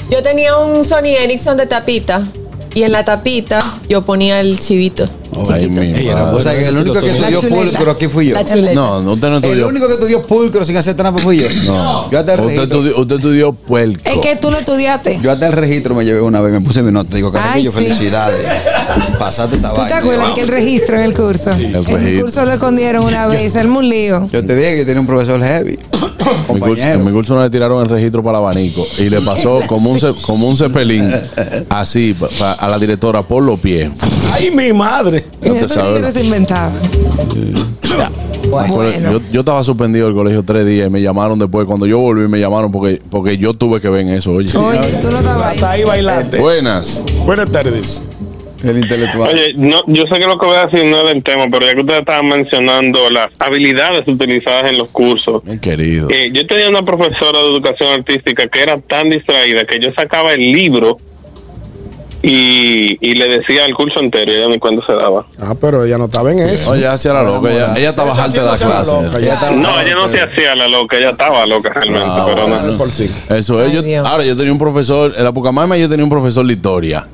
Yo tenía un Sony Ericsson de tapita y en la tapita yo ponía el chivito. Ay, chiquito. mi Ey, era madre. O sea que el único que estudió chuleta. pulcro aquí fui yo. La chuleta. No, no, usted no El estudió. único que estudió pulcro sin hacer trampa fui yo. No. Yo hasta el Usted registro. estudió, usted estudió puerco. Es que tú no estudiaste. Yo hasta el registro me llevé una vez, me puse mi nota. Digo, Carraquillo, sí. felicidades. Pasaste esta ¿Tú te vaina. acuerdas que el registro en el curso? en mi registro. curso lo escondieron una vez, el un lío. Yo te dije que yo tenía un profesor heavy. En mi, curso, compañero. en mi curso no le tiraron el registro para el abanico y le pasó como un, como un cepelín así pa- pa- a la directora por los pies. Ay, mi madre. Ya te sabes. Bueno. Yo, yo estaba suspendido del colegio tres días y me llamaron después. Cuando yo volví, me llamaron porque, porque yo tuve que ver en eso. Oye. Oye, tú no estabas ahí. Hasta ahí bailante. Buenas. Buenas tardes. El intelectual. Oye, no, yo sé que lo que voy a decir no es del tema, pero ya que ustedes estaban mencionando las habilidades utilizadas en los cursos, Mi querido. eh, yo tenía una profesora de educación artística que era tan distraída que yo sacaba el libro y, y le decía el curso entero y ella ni cuenta se daba. Ah, pero ella no estaba en eso. Oye, hacía la loca. Ella, ella estaba harta de la clase. loca, ya estaba- No, ella no se hacía la loca, ella estaba loca realmente, Ah, pero no. De por sí. Eso es. Ay, Yo- Dios. ahora, yo tenía un profesor, en la Pucamama yo tenía un profesor de historia.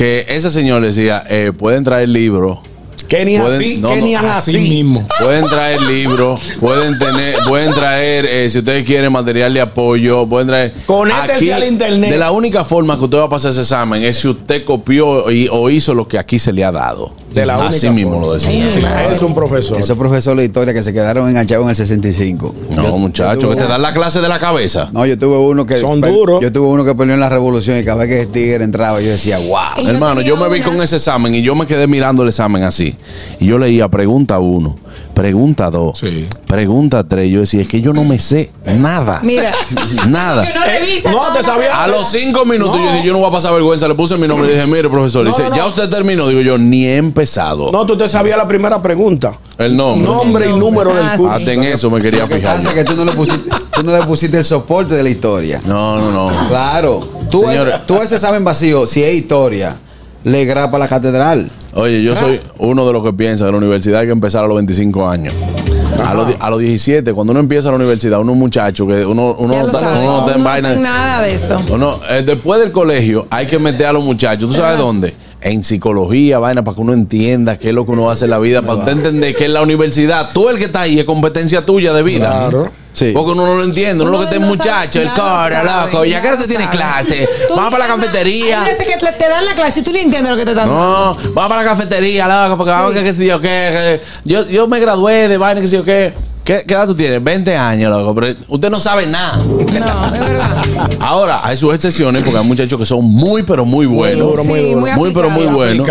Que ese señor le decía, eh, pueden traer libros. Que ni Pueden- así, no, que no, ni Así así. mismo. Pueden traer libros, pueden tener, pueden traer, eh, si ustedes quieren material de apoyo, pueden traer. Conéctense al internet. De la única forma que usted va a pasar ese examen es si usted copió y- o hizo lo que aquí se le ha dado. De la Así única mismo forma. lo decía. Sí, es un profesor. Esos profesores de historia que se quedaron enganchados en el 65. No, Yo- muchachos, yo que te dan la clase de la cabeza. No, yo tuve uno que. Son duros. Yo tuve uno que peleó en la revolución y cada vez que el tigre entraba, yo decía, wow. Hermano, yo me vi con ese examen y yo me quedé mirando el examen así. Y yo leía pregunta uno, pregunta dos, Sí. pregunta tres. Yo decía, es que yo no me sé nada. Mira. Nada. Que no revisa No, te la- sabía. A los cinco minutos yo dije, yo no voy a pasar vergüenza. Le puse mi nombre y dije, mire, profesor. No, dice, no, no. ya usted terminó. Digo yo, ni he empezado. No, tú te sabías la primera pregunta. El nombre. Nombre y número del Ah, curso. Hasta en eso me quería Lo que fijar. pasa es que tú no, le pusiste, tú no le pusiste el soporte de la historia. No, no, no. Claro. Tú, Señores. ese, tú ese examen vacío, si es historia, le grapa la catedral. Oye, yo soy uno de los que piensa que la universidad hay que empezar a los 25 años. A los, a los 17, cuando uno empieza la universidad, uno es un muchacho que uno, uno no está, uno no está en No vaina. hacen nada de eso. Uno, eh, después del colegio hay que meter a los muchachos. ¿Tú sabes dónde? En psicología, vaina, para que uno entienda qué es lo que uno hace en la vida, para usted entender que en la universidad, tú el que está ahí es competencia tuya de vida. Claro. Sí. Porque uno no lo entiende, uno, Uno lo que está no muchacho, el cora, sabe, loco, ya ya que lo te tiene clase, vamos para la cafetería. Hay veces que te, te dan la clase y tú ni entiendes lo que te están dando. No, vamos para la cafetería, loco, porque vamos que qué sé yo qué. que- Yo, yo me gradué de vaina, qué sé yo qué. ¿Qué, qué edad tú tienes? 20 años, loco. Pero usted no sabe nada. No, es verdad. Ahora, hay sus excepciones porque hay muchachos que son muy, pero muy buenos. duro, muy Sí, duro. muy Muy, pero muy buenos.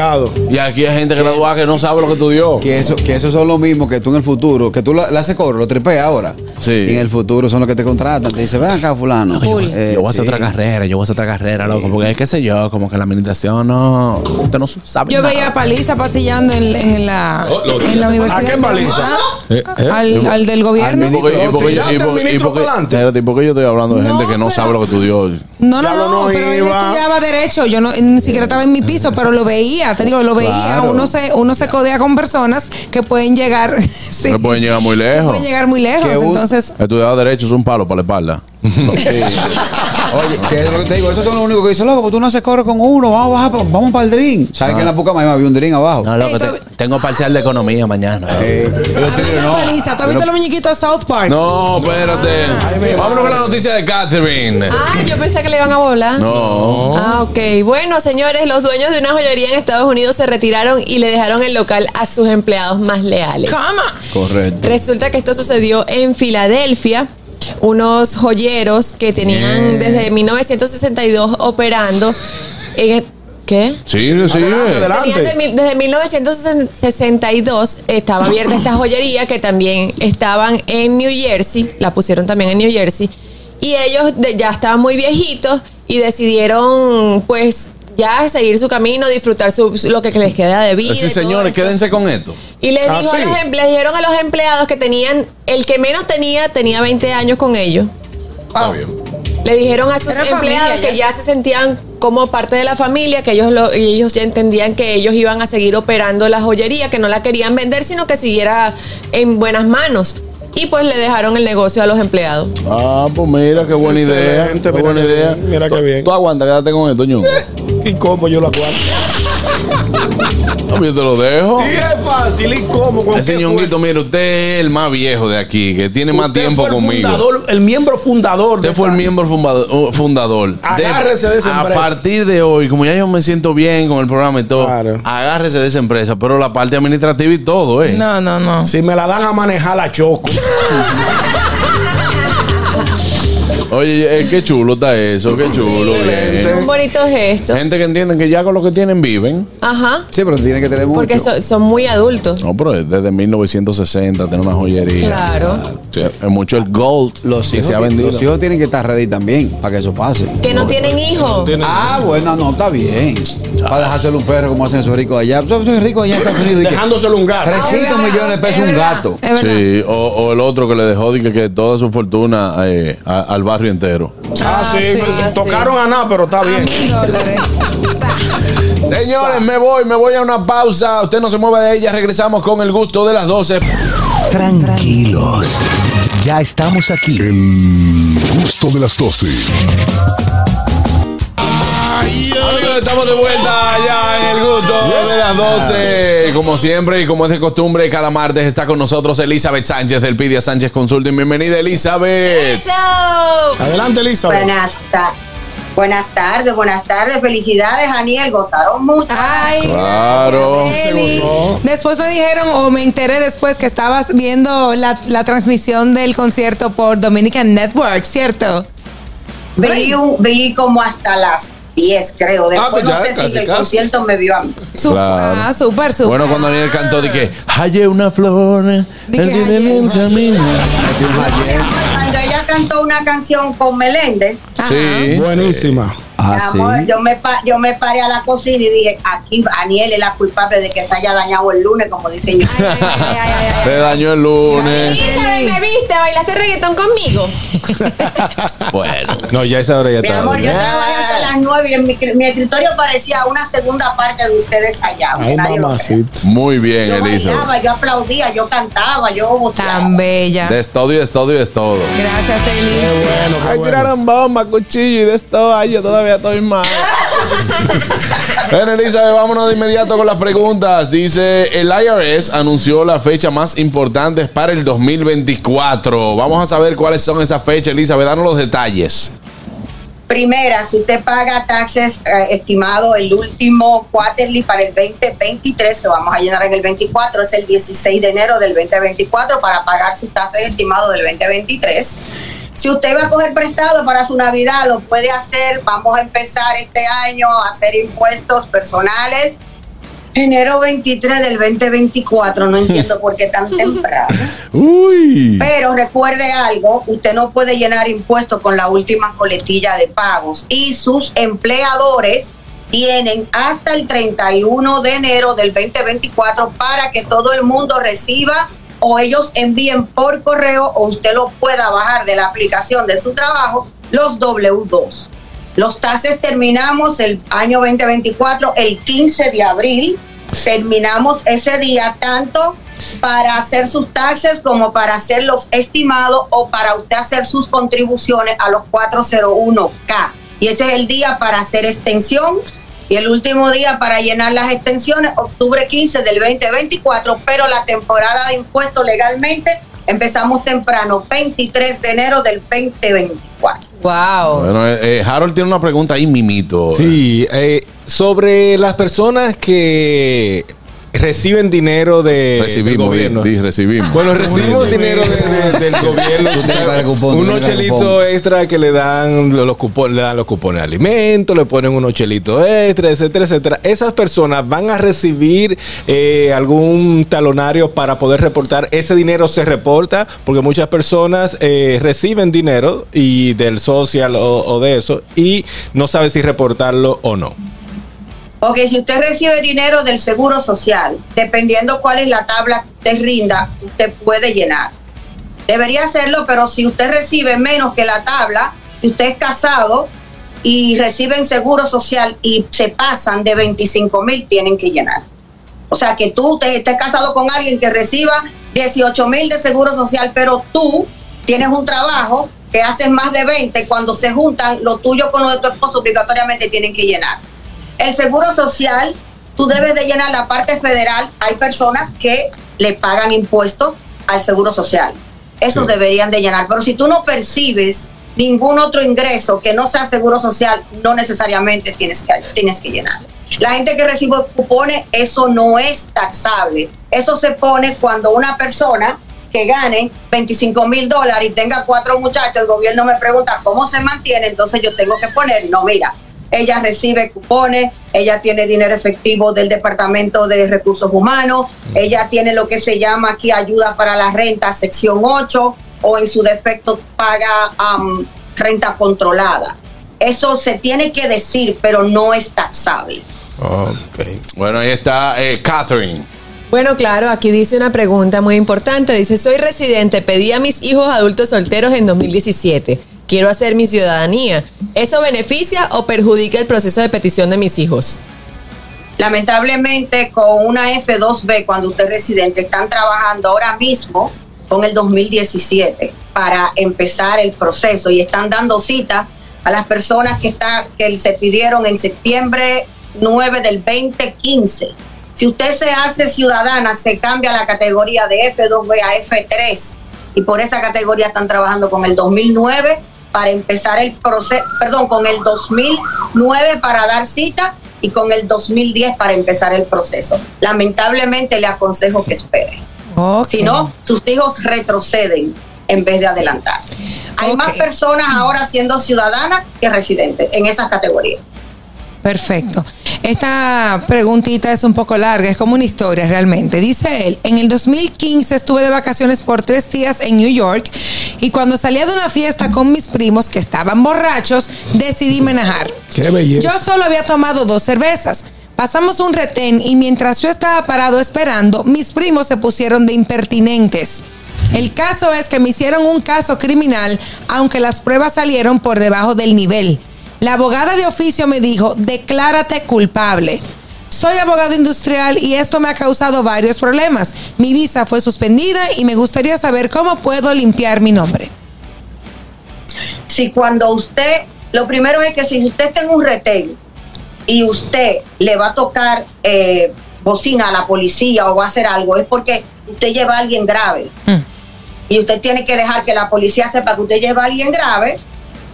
Y aquí hay gente graduada que no sabe lo que estudió. Que eso, que eso son lo mismo que tú en el futuro, que tú le haces coro, lo tripeas ahora. Sí. Y en el futuro son los que te contratan. Te dicen, ven acá, fulano. Yo, Eh, yo voy a hacer sí. otra carrera, yo voy a hacer otra carrera, loco, porque qué sé yo, como que la administración no. Usted no sabe. Yo nada. veía a Paliza pasillando en, en la, Oh, lo- en la universidad. ¿A quién Paliza? Eh, eh. Al, al del gobierno. ¿Y por qué- y y por- al y ministro por qué- pa'lante. espérate, ¿y por qué yo estoy hablando de No, gente que no pero- sabe lo que estudió? No, no, no, no pero él estudiaba derecho. Yo no, ni siquiera estaba en mi piso, pero lo veía. Te digo, lo veía. Claro. Uno se, uno se codea con personas que pueden llegar. sí, Que pueden llegar muy que lejos. pueden llegar muy lejos. Que Entonces, Estudiar derecho es un palo para la espalda. Oye, que es lo que te digo, esos son los únicos que dicen, loco, pues tú no haces coro con uno, vamos a bajar, pa- vamos para el drink. ¿Sabes que en la Pucamaima había un drink abajo? No, loco, te- tengo parcial de economía mañana. Pero te digo, no. ¿tú has visto los muñequitos de South Park? No, espérate. Vámonos con la noticia de Catherine. Ah, yo pensé que le iban a volar. No. Ah, ok. Bueno, señores, los dueños de una joyería en Estados Unidos se retiraron y le dejaron el local a sus empleados más leales. ¿Cómo? Correcto. Resulta que esto sucedió en Filadelfia. Unos joyeros que tenían desde 1962 operando. en- ¿Qué? Sigue, sigue. Adelante, Tenían de mil- desde 1962 estaba abierta esta joyería que también estaban en New Jersey, la pusieron también en New Jersey, y ellos de- ya estaban muy viejitos y decidieron pues ya seguir su camino, disfrutar su, lo que les queda de vida. Sí, señores, esto. quédense con esto. Y le, Ah, dijo a los em- le dijeron a los empleados que tenían, el que menos tenía, tenía 20 años con ellos. Está bien. Le dijeron a sus Era empleados familia que ya se sentían como parte de la familia, que ellos lo, ellos ya entendían que ellos iban a seguir operando la joyería, que no la querían vender, sino que siguiera en buenas manos. Y pues le dejaron el negocio a los empleados. Ah, pues mira, qué buena idea. Excelente, Qué mira buena idea. bien, mira qué bien. Tú aguanta, quédate con esto, ño. ¿Y cómo yo lo aguanto? No, yo te lo dejo. Y es fácil, ¿y cómo? ¿Con Ese ñonguito, mire, usted es el más viejo de aquí, que tiene más tiempo fue el conmigo. Fundador, el miembro fundador. Usted de fue el miembro fundador. uh, fundador. Agárrese de esa A empresa. partir de hoy, como ya yo me siento bien con el programa y todo, Claro. agárrese de esa empresa, pero la parte administrativa y todo, ¿eh? No, no, no. Si me la dan a manejar, la choco. Oye, eh, qué chulo está eso, qué chulo. Bien. Un bonito gesto. Gente que entienden que ya con lo que tienen viven. Ajá. Sí, pero tiene que tener mucho. Porque son, son muy adultos. No, pero es desde 1960 tiene una joyería. Claro. Sí, es mucho el gold los que hijos, se ha vendido. los hijos tienen que estar ready también para que eso pase. Que no tienen hijos. Ah, bueno, no, está bien. Para dejárselo un perro como hacen esos ricos allá. Yo soy rico allá en Estados Unidos. y que Dejándoselo un gato. 300 millones de pesos Es un verdad, gato. Sí, o, o el otro que le dejó di que, que toda su fortuna eh, a- al barrio entero. Ah, sí, sí, pues, ah, tocaron a nada, pero está bien. Señores, me voy, me voy a una pausa. Usted no se mueva de ella. Regresamos con el gusto de las 12. Tranquilos. Ya estamos aquí. El gusto de las 12. Amigos, estamos de vuelta ya en el gusto de las 12. Como siempre y como es de costumbre, cada martes está con nosotros Elizabeth Sánchez del Pidia Sánchez Consulting. Bienvenida, Elizabeth. Adelante, Elizabeth. Buenas, ta- buenas tardes, buenas tardes. Felicidades, Daniel. Gozaron mucho. Ay, Claro. gracias. Después me dijeron, o me enteré después, que estabas viendo la, la transmisión del concierto por Dominican Network, ¿cierto? Vi, un- vi como hasta las 10, creo. Después pues no ya, sé casi, si el casi. concierto me vio a mí. Su- Claro. Ah, súper, súper. Bueno, cuando Daniel cantó, dije, hallé una flor. El en el camino". Cuando ella cantó una canción con Meléndez, Sí. Buenísima. Ah, mi amor, sí. yo, me pa- yo me paré a la cocina y dije, aquí Daniel es la culpable de que se haya dañado el lunes, como dicen. Ay. Se dañó el lunes. Elizabeth, ¿me viste? ¿Bailaste reggaetón conmigo? Bueno. No, ya esa hora ya Mi está. amor, yo trabajé hasta las 9 y en mi, mi escritorio parecía una segunda parte de ustedes allá. Ay, mamacita. Muy bien, Yo Elizabeth. bailaba, yo aplaudía, yo cantaba, yo voceaba. Tan bella. De todo y de todo y de todo. Gracias, Eli. Qué bueno, qué Ay, bueno. tiraron bomba, cuchillo y de esto. Ay, yo todavía estoy mal. Bueno, Elizabeth, vámonos de inmediato con las preguntas. Dice, el IRS anunció la fecha más importante para el 2024. Vamos a saber cuáles son esas fechas, Elizabeth. Danos los detalles. Primera, si usted paga taxes eh, estimado el último quarterly para el 2023, que vamos a llenar en el 24, es el 16 de enero del 2024 para pagar sus tasas estimados del 2023. Si usted va a coger prestado para su Navidad, lo puede hacer. Vamos a empezar este año a hacer impuestos personales. Enero 23 del 2024, no entiendo por qué tan temprano. Uy. Pero recuerde algo, usted no puede llenar impuestos con la última coletilla de pagos y sus empleadores tienen hasta el 31 de enero del 2024 para que todo el mundo reciba o ellos envíen por correo o usted lo pueda bajar de la aplicación de su trabajo los W2. Los taxes terminamos el año 2024 el 15 de abril. Terminamos ese día tanto para hacer sus taxes como para hacer los estimados o para usted hacer sus contribuciones a los 401k. Y ese es el día para hacer extensión y el último día para llenar las extensiones, octubre 15 del 2024, pero la temporada de impuestos legalmente empezamos temprano, 23 de enero del 2024. Wow. Bueno, eh, eh, Harold tiene una pregunta ahí, mimito. Sí, eh, sobre las personas que reciben dinero de, del Recibimos, gobierno. di- di- recibimos. Bueno, recibimos dinero de- de- del gobierno. Cupón, unos chelitos extra que le dan los cupones, le dan los cupones de alimentos, le ponen unos chelitos extra, etcétera, etcétera. Esas personas van a recibir eh, algún talonario para poder reportar. Ese dinero se reporta porque muchas personas eh, reciben dinero y del social o, o de eso y no sabe si reportarlo o no. Ok, si usted recibe dinero del Seguro Social, dependiendo cuál es la tabla que usted rinda, usted puede llenar. Debería hacerlo, pero si usted recibe menos que la tabla, si usted es casado y reciben Seguro Social y se pasan de 25 mil, tienen que llenar. O sea, que tú te, estés casado con alguien que reciba 18 mil de Seguro Social, pero tú tienes un trabajo que haces más de 20, cuando se juntan lo tuyo con lo de tu esposo, obligatoriamente tienen que llenar. El seguro social, tú debes de llenar la parte federal. Hay personas que le pagan impuestos al seguro social. Eso deberían de llenar. Pero si tú no percibes ningún otro ingreso que no sea seguro social, no necesariamente tienes que, tienes que llenar. La gente que recibe cupones, eso no es taxable. Eso se pone cuando una persona que gane 25 mil dólares y tenga cuatro muchachos, el gobierno me pregunta cómo se mantiene, entonces yo tengo que poner, no, mira, ella recibe cupones, ella tiene dinero efectivo del Departamento de Recursos Humanos, ella tiene lo que se llama aquí ayuda para la renta, sección 8, o en su defecto paga am, renta controlada. Eso se tiene que decir, pero no es taxable. Bueno, ahí está eh, Catherine. Bueno, claro, aquí dice una pregunta muy importante. Dice, soy residente, pedí a mis hijos adultos solteros en 2017. Quiero hacer mi ciudadanía. ¿Eso beneficia o perjudica el proceso de petición de mis hijos? Lamentablemente, con una F2B, cuando usted es residente, están trabajando ahora mismo con el 2017 para empezar el proceso y están dando cita a las personas que, que se pidieron en septiembre 9 del 2015. Si usted se hace ciudadana, se cambia la categoría de F2B a F3 y por esa categoría están trabajando con el 2009 para empezar el proceso, perdón, con el 2009 para dar cita y con el 2010 para empezar el proceso. Lamentablemente le aconsejo que espere. Si no, sus hijos retroceden en vez de adelantar. Hay más personas ahora siendo ciudadanas que residentes en esas categorías. Perfecto. Esta preguntita es un poco larga, es como una historia realmente. Dice él, en el 2015 estuve de vacaciones por tres días en New York y cuando salía de una fiesta con mis primos que estaban borrachos, decidí manejar. Qué belleza. Yo solo había tomado dos cervezas. Pasamos un retén y mientras yo estaba parado esperando, mis primos se pusieron de impertinentes. El caso es que me hicieron un caso criminal, aunque las pruebas salieron por debajo del nivel. La abogada de oficio me dijo, declárate culpable. Soy abogado industrial y esto me ha causado varios problemas. Mi visa fue suspendida y me gustaría saber cómo puedo limpiar mi nombre. Si cuando usted, lo primero es que si usted está en un retén y usted le va a tocar eh, bocina a la policía o va a hacer algo, es porque usted lleva a alguien grave. Y usted tiene que dejar que la policía sepa que usted lleva a alguien grave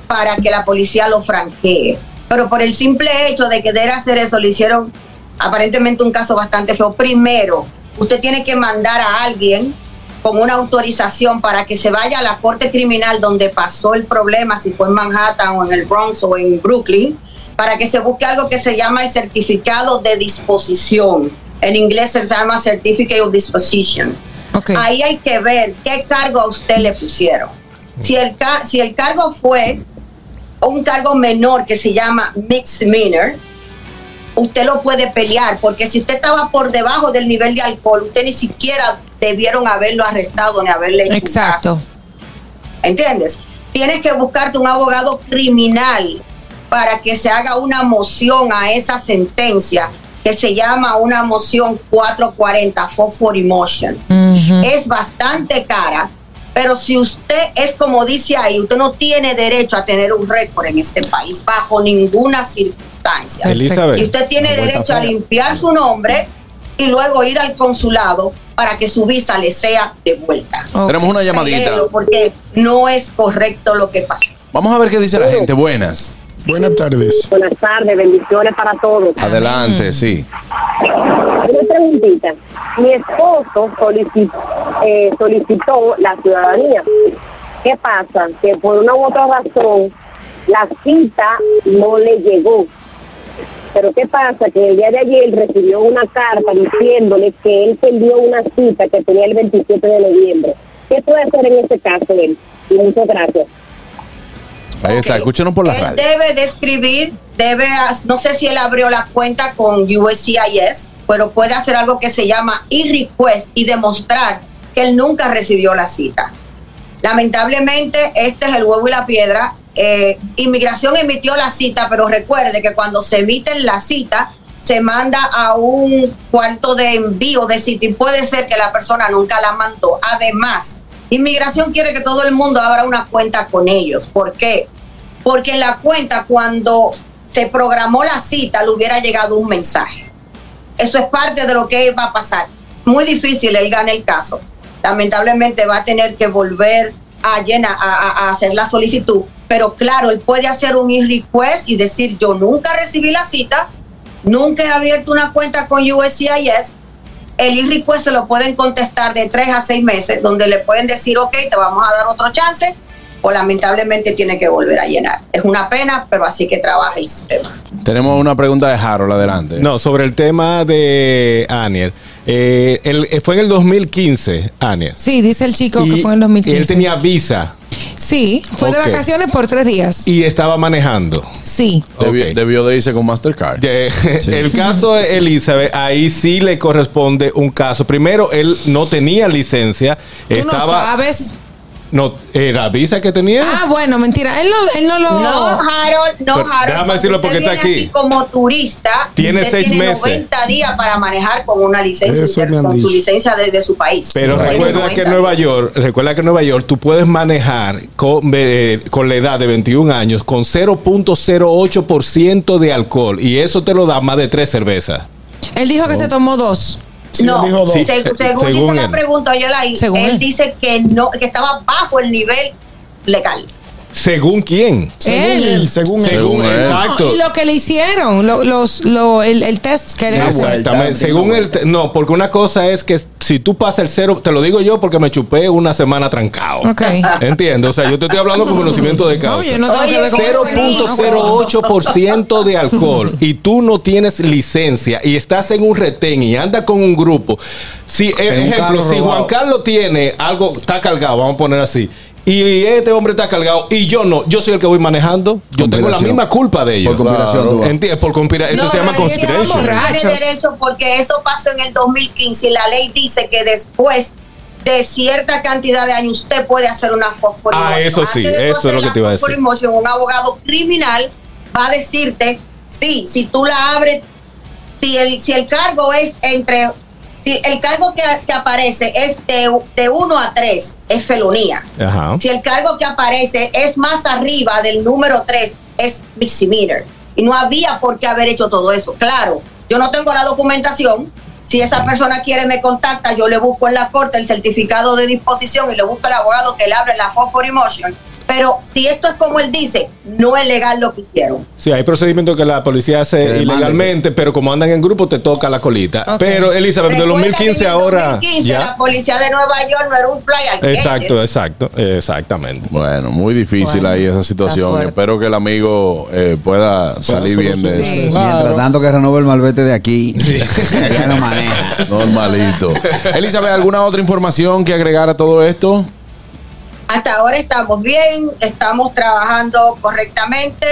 para que la policía lo franquee. Pero por el simple hecho de querer hacer eso, le hicieron aparentemente un caso bastante feo. Primero, usted tiene que mandar a alguien con una autorización para que se vaya a la corte criminal donde pasó el problema, si fue en Manhattan o en el Bronx o en Brooklyn, para que se busque algo que se llama el certificado de disposición. En inglés se llama Certificate of Disposition. Ahí hay que ver qué cargo a usted le pusieron. Si el, si el cargo fue un cargo menor que se llama misdemeanor, usted lo puede pelear, porque si usted estaba por debajo del nivel de alcohol, usted ni siquiera debieron haberlo arrestado ni haberle hecho un Exacto. ¿Entiendes? Tienes que buscarte un abogado criminal para que se haga una moción a esa sentencia que se llama una moción 440 Fosfor Motion. Es bastante cara, pero si usted es como dice ahí, usted no tiene derecho a tener un récord en este país bajo ninguna circunstancia. Elizabeth. Y usted tiene derecho a limpiar su nombre y luego ir al consulado para que su visa le sea devuelta. Ok. Tenemos una llamadita. Porque no es correcto lo que pasó. Vamos a ver qué dice la gente. Buenas. Buenas tardes. Buenas tardes, bendiciones para todos. Adelante, sí. Una preguntita. Mi esposo solicitó, eh, solicitó la ciudadanía. ¿Qué pasa? Que por una u otra razón la cita no le llegó. Pero ¿qué pasa? Que el día de ayer recibió una carta diciéndole que él perdió una cita que tenía el 27 de noviembre. ¿Qué puede hacer en este caso él? Y muchas gracias. Ahí está, escúchenos por la Él radio. debe de escribir, debe, no sé si él abrió la cuenta con USCIS, pero puede hacer algo que se llama e-request y demostrar que él nunca recibió la cita. Lamentablemente, este es el huevo y la piedra. Eh, inmigración emitió la cita, pero recuerde que cuando se emiten la cita, se manda a un cuarto de envío de cita y puede ser que la persona nunca la mandó. Además, inmigración quiere que todo el mundo abra una cuenta con ellos. ¿Por qué? Porque en la cuenta, cuando se programó la cita, le hubiera llegado un mensaje. Eso es parte de lo que va a pasar. Muy difícil él gane el caso. Lamentablemente va a tener que volver a, llenar, a, a- hacer la solicitud. Pero claro, él puede hacer un e-request y decir, yo nunca recibí la cita, nunca he abierto una cuenta con USCIS. El e-request se lo pueden contestar de tres a seis meses, donde le pueden decir, ok, te vamos a dar otro chance, o lamentablemente tiene que volver a llenar. Es una pena, pero así que trabaja el sistema. Tenemos una pregunta de Harold, adelante. No, sobre el tema de Anier. Eh, eh, fue en el 2015, Anier. Sí, dice el chico que fue en el 2015. Y él tenía visa Sí, fue de vacaciones por tres días. y estaba manejando. Sí. Debió, de irse con Mastercard. De- El caso de Elizabeth, ahí sí le corresponde un caso. Primero, él no tenía licencia. Tú no estaba. sabes. No, ¿era visa que tenía? Ah, bueno, mentira. Él no, él no lo. No, Harold, no, Pero Harold. déjame decirlo porque está aquí. Como turista, Tiene seis tiene meses. 90 días para manejar con una licencia, Eso inter- me han con su licencia de, de su país. Pero recuerda 90 que en Nueva. York, recuerda que en Nueva York tú puedes manejar con, eh, con la edad de 21 años con 0.08% de alcohol y eso te lo da más de tres cervezas. Él dijo que se tomó dos. Sí, no, él dijo dos. se- según, según dice él. la pregunta, yo la hice, él él. dice que no, que estaba bajo el nivel legal. ¿Según quién? Según Él. según él. Según él. Exacto. No, y lo que le hicieron, lo- los, lo- el, el test que le. Exactamente. Según el. te- No, porque una cosa es que si tú pasas el cero, te lo digo yo porque me chupé una semana trancado. Ok. Entiendo. O sea, yo te estoy hablando con conocimiento de causa. No, yo no tengo que ver con eso. 0.08% de alcohol y tú no tienes licencia y estás en un retén y andas con un grupo. Si, En ejemplo, si Juan. Carlos tiene algo, está cargado, vamos a poner así. Y este hombre está cargado y yo no, yo soy el que voy manejando. Yo tengo la Conspiración. misma culpa de ellos. Por conspiración. Entiendes, por conspira- Eso No, se llama Borrachos. Tiene derecho porque eso pasó en el 2015 y la ley dice que después de cierta cantidad de años usted puede hacer una fosforimoción. Ah, eso sí, eso es lo que te iba a decir. fosforimoción, Un abogado criminal va a decirte, sí, si tú la abres, si el, si el cargo es entre, si el cargo que, que aparece es de, de 1 a 3, es felonía. Ajá. Si el cargo que aparece es más arriba del número 3, es misdemeanor. Y no había por qué haber hecho todo eso. Claro, yo no tengo la documentación. Si esa persona quiere, me contacta. Yo le busco en la corte el certificado de disposición y le busco al abogado que le abre la fosforimotion. Pero si esto es como él dice, no es legal lo que hicieron. Sí, hay procedimientos que la policía hace ilegalmente, pero como andan en grupo te toca la colita. Pero Elizabeth, de Recuerda que 2015 en el ahora 2015 la ya. policía de Nueva York no era un fly Exacto, exacto, exactamente. Bueno, muy difícil Bueno, ahí esa situación. Espero que el amigo eh, pueda salir bien de Sí. eso. Mientras tanto que renove el malvete de aquí, ya no maneja. Normalito. Elizabeth, ¿alguna otra información que agregar a todo esto? Hasta ahora estamos bien, estamos trabajando correctamente.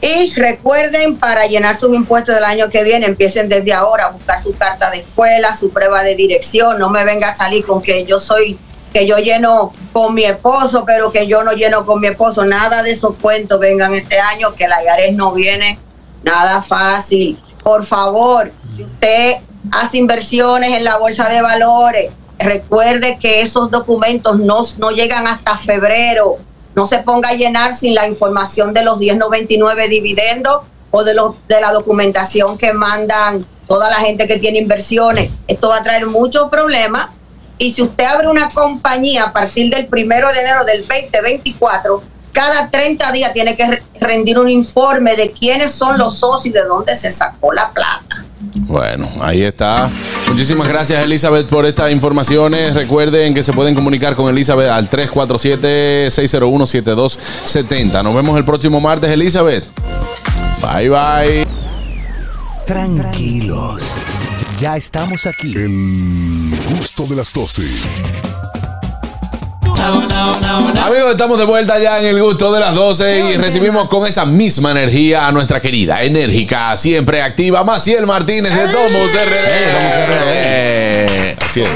Y recuerden, para llenar sus impuestos del año que viene, empiecen desde ahora a buscar su carta de escuela, su prueba de dirección. No me venga a salir con que yo soy, que yo lleno con mi esposo, pero que yo no lleno con mi esposo. Nada de esos cuentos vengan este año, que la IARES no viene nada fácil. por favor, si usted hace inversiones en la bolsa de valores, recuerde que esos documentos no, no llegan hasta febrero. No se ponga a llenar sin la información de los 1099 dividendos o de, los, de la documentación que mandan toda la gente que tiene inversiones. Esto va a traer muchos problemas. Y si usted abre una compañía a partir del primero de enero del 2024, cada 30 días tiene que re- rendir un informe de quiénes son los socios y de dónde se sacó la plata. Bueno, ahí está. Muchísimas gracias, Elizabeth, por estas informaciones. Recuerden que se pueden comunicar con Elizabeth al 347-601-7270. Nos vemos el próximo martes, Elizabeth. Bye, bye. Tranquilos. Ya estamos aquí. El gusto de las 12. Amigos, estamos de vuelta ya en el gusto de las 12 y recibimos con esa misma energía a nuestra querida, enérgica, siempre activa, Maciel Martínez de Domos RD. Así es.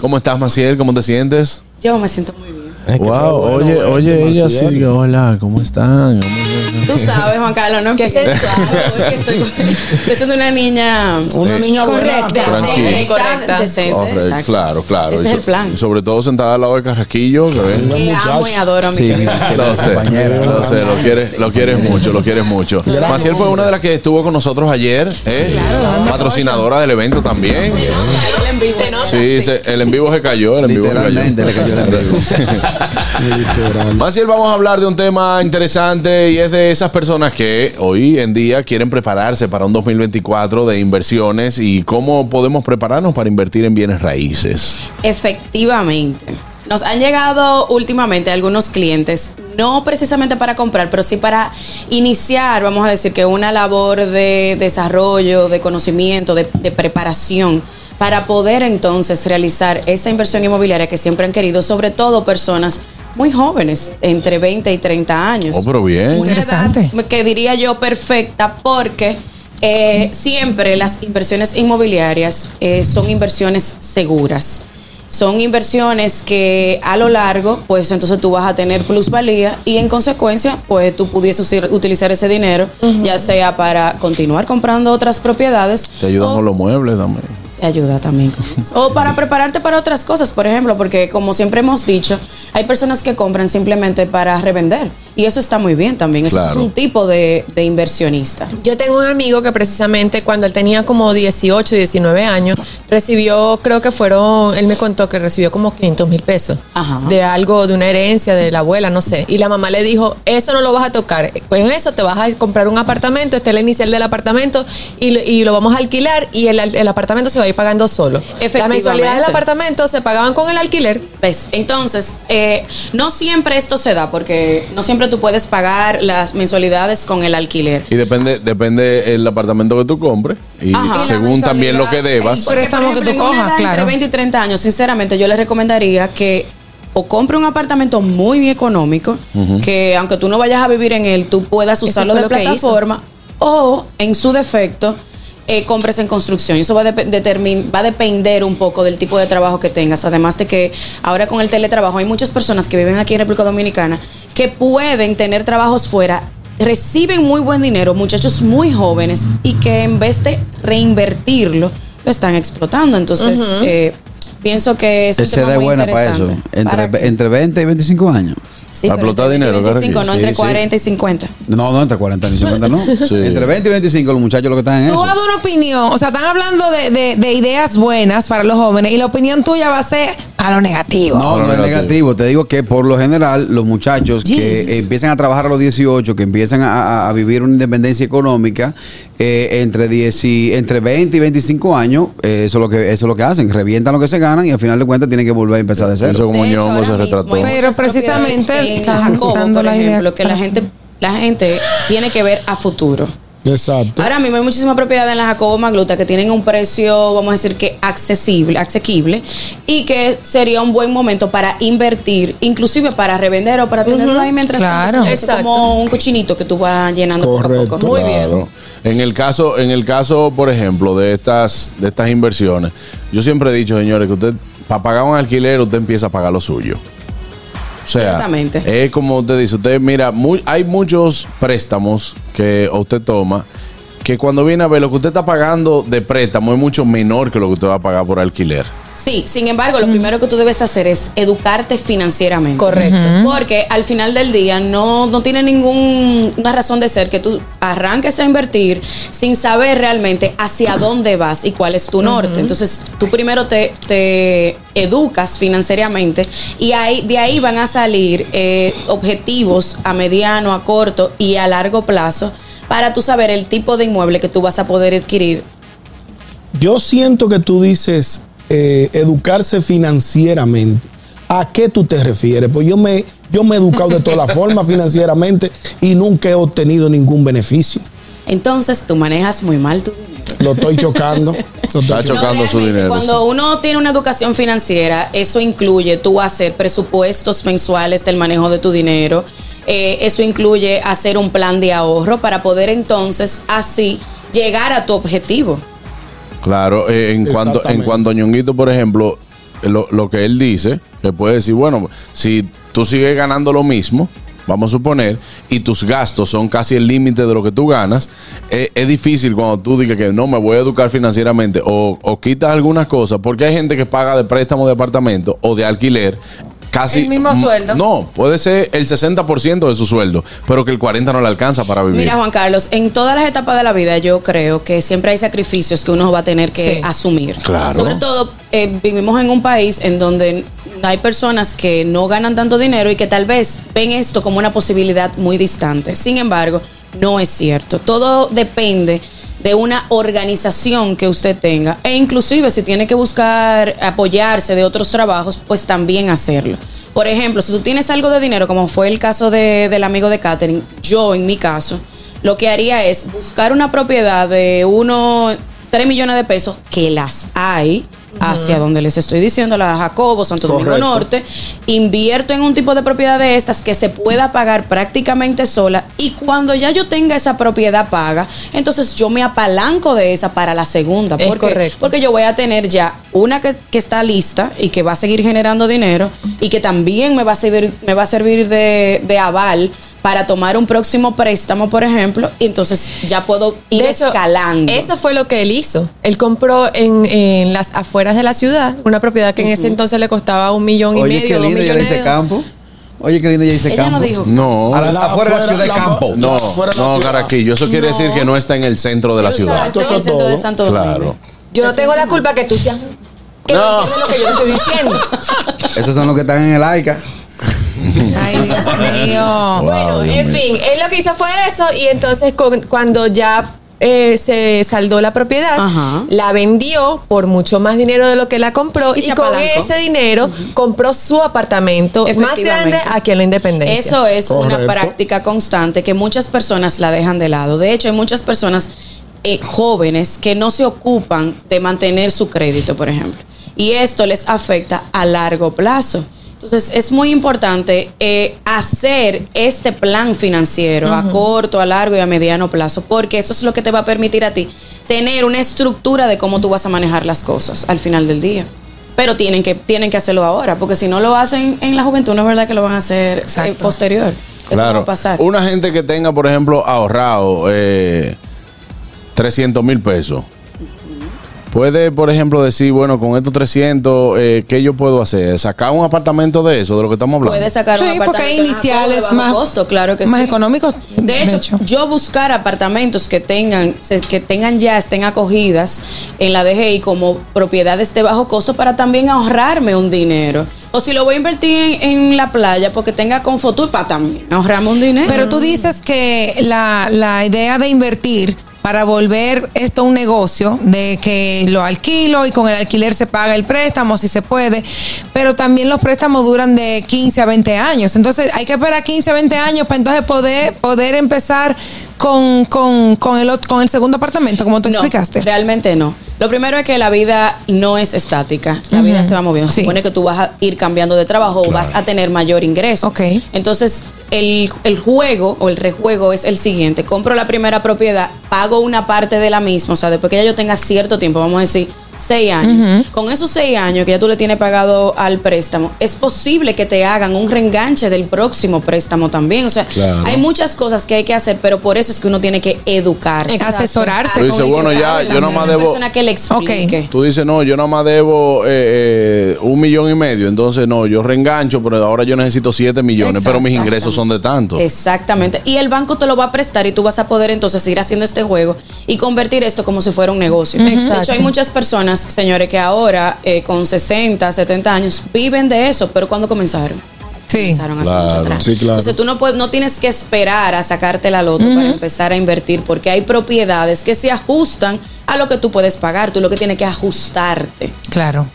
¿Cómo estás, Maciel? ¿Cómo te sientes? Yo me siento muy bien. Wow, oye, oye, ella sí, diga, hola, ¿cómo están? ¿Cómo Tú sabes, Juan Carlos, no Qué empieces. Porque estoy, estoy siendo una niña Una Sí. niña correcta, Tranquila. decente, Correcta. decente, Correcto, exacto. claro, claro. Ese es so- el plan. y sobre todo sentada al lado de Carrasquillo, que ven. Que amo y adoro a mi Sí, querido. que Lo sé, compañera. lo sé, lo quieres, lo quieres mucho, lo quieres mucho. Maciel fue una de las que estuvo con nosotros ayer, ¿eh? patrocinadora del evento también. El en vivo. Se nota. Sí, el en vivo se cayó, el en vivo se cayó. Maciel, vamos a hablar de un tema interesante y es de esas personas que hoy en día quieren prepararse para un 2024 de inversiones y cómo podemos prepararnos para invertir en bienes raíces. Efectivamente. Nos han llegado últimamente algunos clientes, no precisamente para comprar, pero sí para iniciar, vamos a decir que una labor de desarrollo, de conocimiento, de preparación, para poder entonces realizar esa inversión inmobiliaria que siempre han querido, sobre todo personas muy jóvenes, entre 20 y 30 años. Oh, pero bien. Interesante. que diría yo perfecta porque eh, siempre las inversiones inmobiliarias eh, son inversiones seguras. Son inversiones que a lo largo, pues entonces tú vas a tener plusvalía y en consecuencia, pues tú pudieses utilizar ese dinero, ya sea para continuar comprando otras propiedades Te ayudan con los muebles también. Ayuda también. O para prepararte para otras cosas, por ejemplo, porque como siempre hemos dicho, hay personas que compran simplemente para revender. Y eso está muy bien también. Eso Claro. es un tipo de, de inversionista. Yo tengo un amigo que precisamente cuando él tenía como 18, 19 años, recibió, creo que fueron, él me contó que recibió como 500 mil pesos Ajá. de algo, de una herencia de la abuela, no sé. Y la mamá le dijo, eso no lo vas a tocar, con eso te vas a comprar un apartamento, este es la inicial del apartamento y, lo- y lo vamos a alquilar y el, el apartamento se va a ir pagando solo. Las Efectivamente. mensualidades del apartamento se pagaban con el alquiler. ¿Ves? Entonces, eh, no siempre esto se da, porque no siempre tú puedes pagar las mensualidades con el alquiler. Y depende, depende el apartamento que tú compres y Ajá. según también lo que debas. Pero préstamo Porque, que tú cojas, claro. Entre 20 y 30 años, sinceramente, yo les recomendaría que o compre un apartamento muy económico, que aunque tú no vayas a vivir en él, tú puedas usarlo de plataforma, o en su defecto, eh, compres en construcción. Eso va a, va a depender un poco del tipo de trabajo que tengas. Además de que ahora con el teletrabajo hay muchas personas que viven aquí en República Dominicana que pueden tener trabajos fuera, reciben muy buen dinero, muchachos muy jóvenes, y que en vez de reinvertirlo, lo están explotando. Entonces, eh, pienso que es un tema muy buena para eso. interesante. Entre, Para- entre 20 y 25 años. Sí, explotar dinero, 20 y claro 25, que no sí, entre sí. 40 y 50. No, no, entre 40 y 50 no. Sí. Entre 20 y 25 los muchachos lo que están en Tú eso. vas una opinión, o sea, están hablando de, de- de ideas buenas para los jóvenes y la opinión tuya va a ser a lo negativo. No, no es negativo. Te digo que por lo general los muchachos que empiezan a trabajar a los 18, que empiezan a, vivir una independencia económica, eh, entre, 10 y, entre 20 y 25 años, eh, eso, es lo que, eso es lo que hacen. Revientan lo que se ganan y al final de cuentas tienen que volver a empezar de cero. Eso como De hecho, se retrató. Pero precisamente en Jacobo, por ejemplo, que la gente, la gente tiene que ver a futuro. Exacto. Ahora mismo hay muchísimas propiedades en la Jacobo Magluta que tienen un precio, vamos a decir que accesible, asequible, y que sería un buen momento para invertir, inclusive para revender o para tenerlo ahí mientras Claro. tanto. Es como un cochinito que tú vas llenando poco a Correcto. poco. Muy bien. En el caso, en el caso, por ejemplo, de estas, de estas inversiones, yo siempre he dicho, señores, que usted, para pagar un alquiler, usted empieza a pagar lo suyo. O sea, Ciertamente. es como usted dice, usted mira, muy- hay muchos préstamos que usted toma que cuando viene a ver lo que usted está pagando de préstamo es mucho menor que lo que usted va a pagar por alquiler. Sí, sin embargo, lo primero que tú debes hacer es educarte financieramente. Correcto. Porque al final del día no, no tiene ninguna razón de ser que tú arranques a invertir sin saber realmente hacia dónde vas y cuál es tu norte. Entonces, tú primero te, te educas financieramente y ahí, de ahí van a salir eh, objetivos a mediano, a corto y a largo plazo para tú saber el tipo de inmueble que tú vas a poder adquirir Yo siento que tú dices eh, educarse financieramente. ¿A qué tú te refieres? Pues yo me, yo me he educado de todas las formas financieramente y nunca he obtenido ningún beneficio. Entonces tú manejas muy mal tu dinero. Lo estoy chocando. Lo estoy Está chocando su dinero. Cuando uno tiene una educación financiera, eso incluye tú hacer presupuestos mensuales del manejo de tu dinero. Eh, eso incluye hacer un plan de ahorro para poder entonces así llegar a tu objetivo. Claro, eh, en cuanto, en cuanto a Ñonguito, por ejemplo, lo, lo que él dice, que puede decir, bueno, si tú sigues ganando lo mismo, vamos a suponer, y tus gastos son casi el límite de lo que tú ganas, eh, es difícil cuando tú digas que no me voy a educar financieramente o, o quitas algunas cosas, porque hay gente que paga de préstamo de apartamento o de alquiler. Casi, El mismo sueldo. No, puede ser el 60% de su sueldo, pero que el 40% no le alcanza para vivir. Mira, Juan Carlos, en todas las etapas de la vida yo creo que siempre hay sacrificios que uno va a tener que Sí. asumir. Claro. Sobre todo, eh, vivimos en un país en donde hay personas que no ganan tanto dinero y que tal vez ven esto como una posibilidad muy distante. Sin embargo, no es cierto. Todo depende de una organización que usted tenga e inclusive si tiene que buscar apoyarse de otros trabajos, pues también hacerlo. Por ejemplo, si tú tienes algo de dinero, como fue el caso de- del amigo de Catherine, yo en mi caso, lo que haría es buscar una propiedad de uno, 3 millones de pesos, que las hay, hacia donde les estoy diciendo, la Jacobo, Santo Domingo. Norte, invierto en un tipo de propiedad de estas que se pueda pagar prácticamente sola y cuando ya yo tenga esa propiedad paga, entonces yo me apalanco de esa para la segunda. Es ¿Por qué? correcto. Porque yo voy a tener ya una que, que está lista y que va a seguir generando dinero y que también me va a servir, me va a servir de, de aval para tomar un próximo préstamo, por ejemplo, y entonces ya puedo ir De hecho, escalando. Eso fue lo que él hizo. Él compró en, en las afueras de la ciudad una propiedad que en ese entonces le costaba un millón y Oye, medio, qué dos lindo, le millones hice de campo. Oye, qué lindo, ya hice Ella campo. no dijo. No. A La afuera de la ciudad de la- campo. No, la no. Caraquillo. Eso quiere decir que no está en el centro de la ciudad. Estoy en el centro de. Santo Domingo. Claro. Yo no tengo la culpa que tú seas. Que no, No. entiendes lo que yo te estoy diciendo. Esos son los que están en el AICA. Ay, Dios mío. Bueno, Dios en mío. fin, él lo que hizo fue eso y entonces con- cuando ya eh, se saldó la propiedad, Ajá. la vendió por mucho más dinero de lo que la compró Y con apalancó. ese dinero compró su apartamento más grande aquí en la Independencia. Eso es una práctica constante que muchas personas la dejan de lado. De hecho, hay muchas personas eh, jóvenes que no se ocupan de mantener su crédito, por ejemplo. Y esto les afecta a largo plazo. Entonces, es muy importante eh, hacer este plan financiero a corto, a largo y a mediano plazo, porque eso es lo que te va a permitir a ti tener una estructura de cómo tú vas a manejar las cosas al final del día. Pero tienen que, tienen que hacerlo ahora, porque si no lo hacen en la juventud, no es verdad que lo van a hacer eh, posterior. Eso no va Claro. a pasar. Una gente que tenga, por ejemplo, ahorrado eh, 300 mil pesos. Puede, por ejemplo, decir, bueno, con estos 300, eh, ¿qué yo puedo hacer? ¿Sacar un apartamento de eso, de lo que estamos hablando? Puede sacar un Sí, porque hay apartamento de iniciales bajo más, costo, claro que más sí. económicos. De hecho, yo buscar apartamentos que tengan, que tengan ya, estén acogidas en la DGI como propiedades de bajo costo para también ahorrarme un dinero. O si lo voy a invertir en, en la playa, porque tenga Confotur para también ahorrarme un dinero. Pero tú dices que la, la idea de invertir para volver esto un negocio, de que lo alquilo y con el alquiler se paga el préstamo si se puede, pero también los préstamos duran de 15 a 20 años. Entonces hay que esperar 15 a 20 años para entonces poder, poder empezar con, con, con, el, con el segundo apartamento, como tú No, explicaste. Realmente no. Lo primero es que la vida no es estática. La vida se va moviendo. Se Sí. supone que tú vas a ir cambiando de trabajo o vas a tener mayor ingreso. Ok. Entonces, el, el juego o el rejuego es el siguiente. Compro la primera propiedad, pago una parte de la misma. O sea, después que ya yo tenga cierto tiempo, vamos a decir Seis años. Con esos seis años que ya tú le tienes pagado al préstamo, es posible que te hagan un reenganche del próximo préstamo también. O sea, Claro. hay muchas cosas que hay que hacer, pero por eso es que uno tiene que educarse. Exacto. Asesorarse Tú dices, bueno, ya, yo nada también, más una debo. persona que le explique. Tú dices, no, yo nada más debo eh, eh, un millón y medio. Entonces, no, yo reengancho, pero ahora yo necesito siete millones, pero mis ingresos son de tanto. Exactamente. Y el banco te lo va a prestar y tú vas a poder entonces seguir haciendo este juego y convertir esto como si fuera un negocio. Ujú. De Exacto. hecho, hay muchas personas, señores, que ahora eh, con 60, 70 años viven de eso, pero ¿cuándo comenzaron? Sí. Comenzaron hace Claro, mucho atrás. sí, claro. Entonces tú no, puedes, no tienes que esperar a sacarte la loto para empezar a invertir porque hay propiedades que se ajustan a lo que tú puedes pagar. Tú lo que tienes que ajustarte. Claro.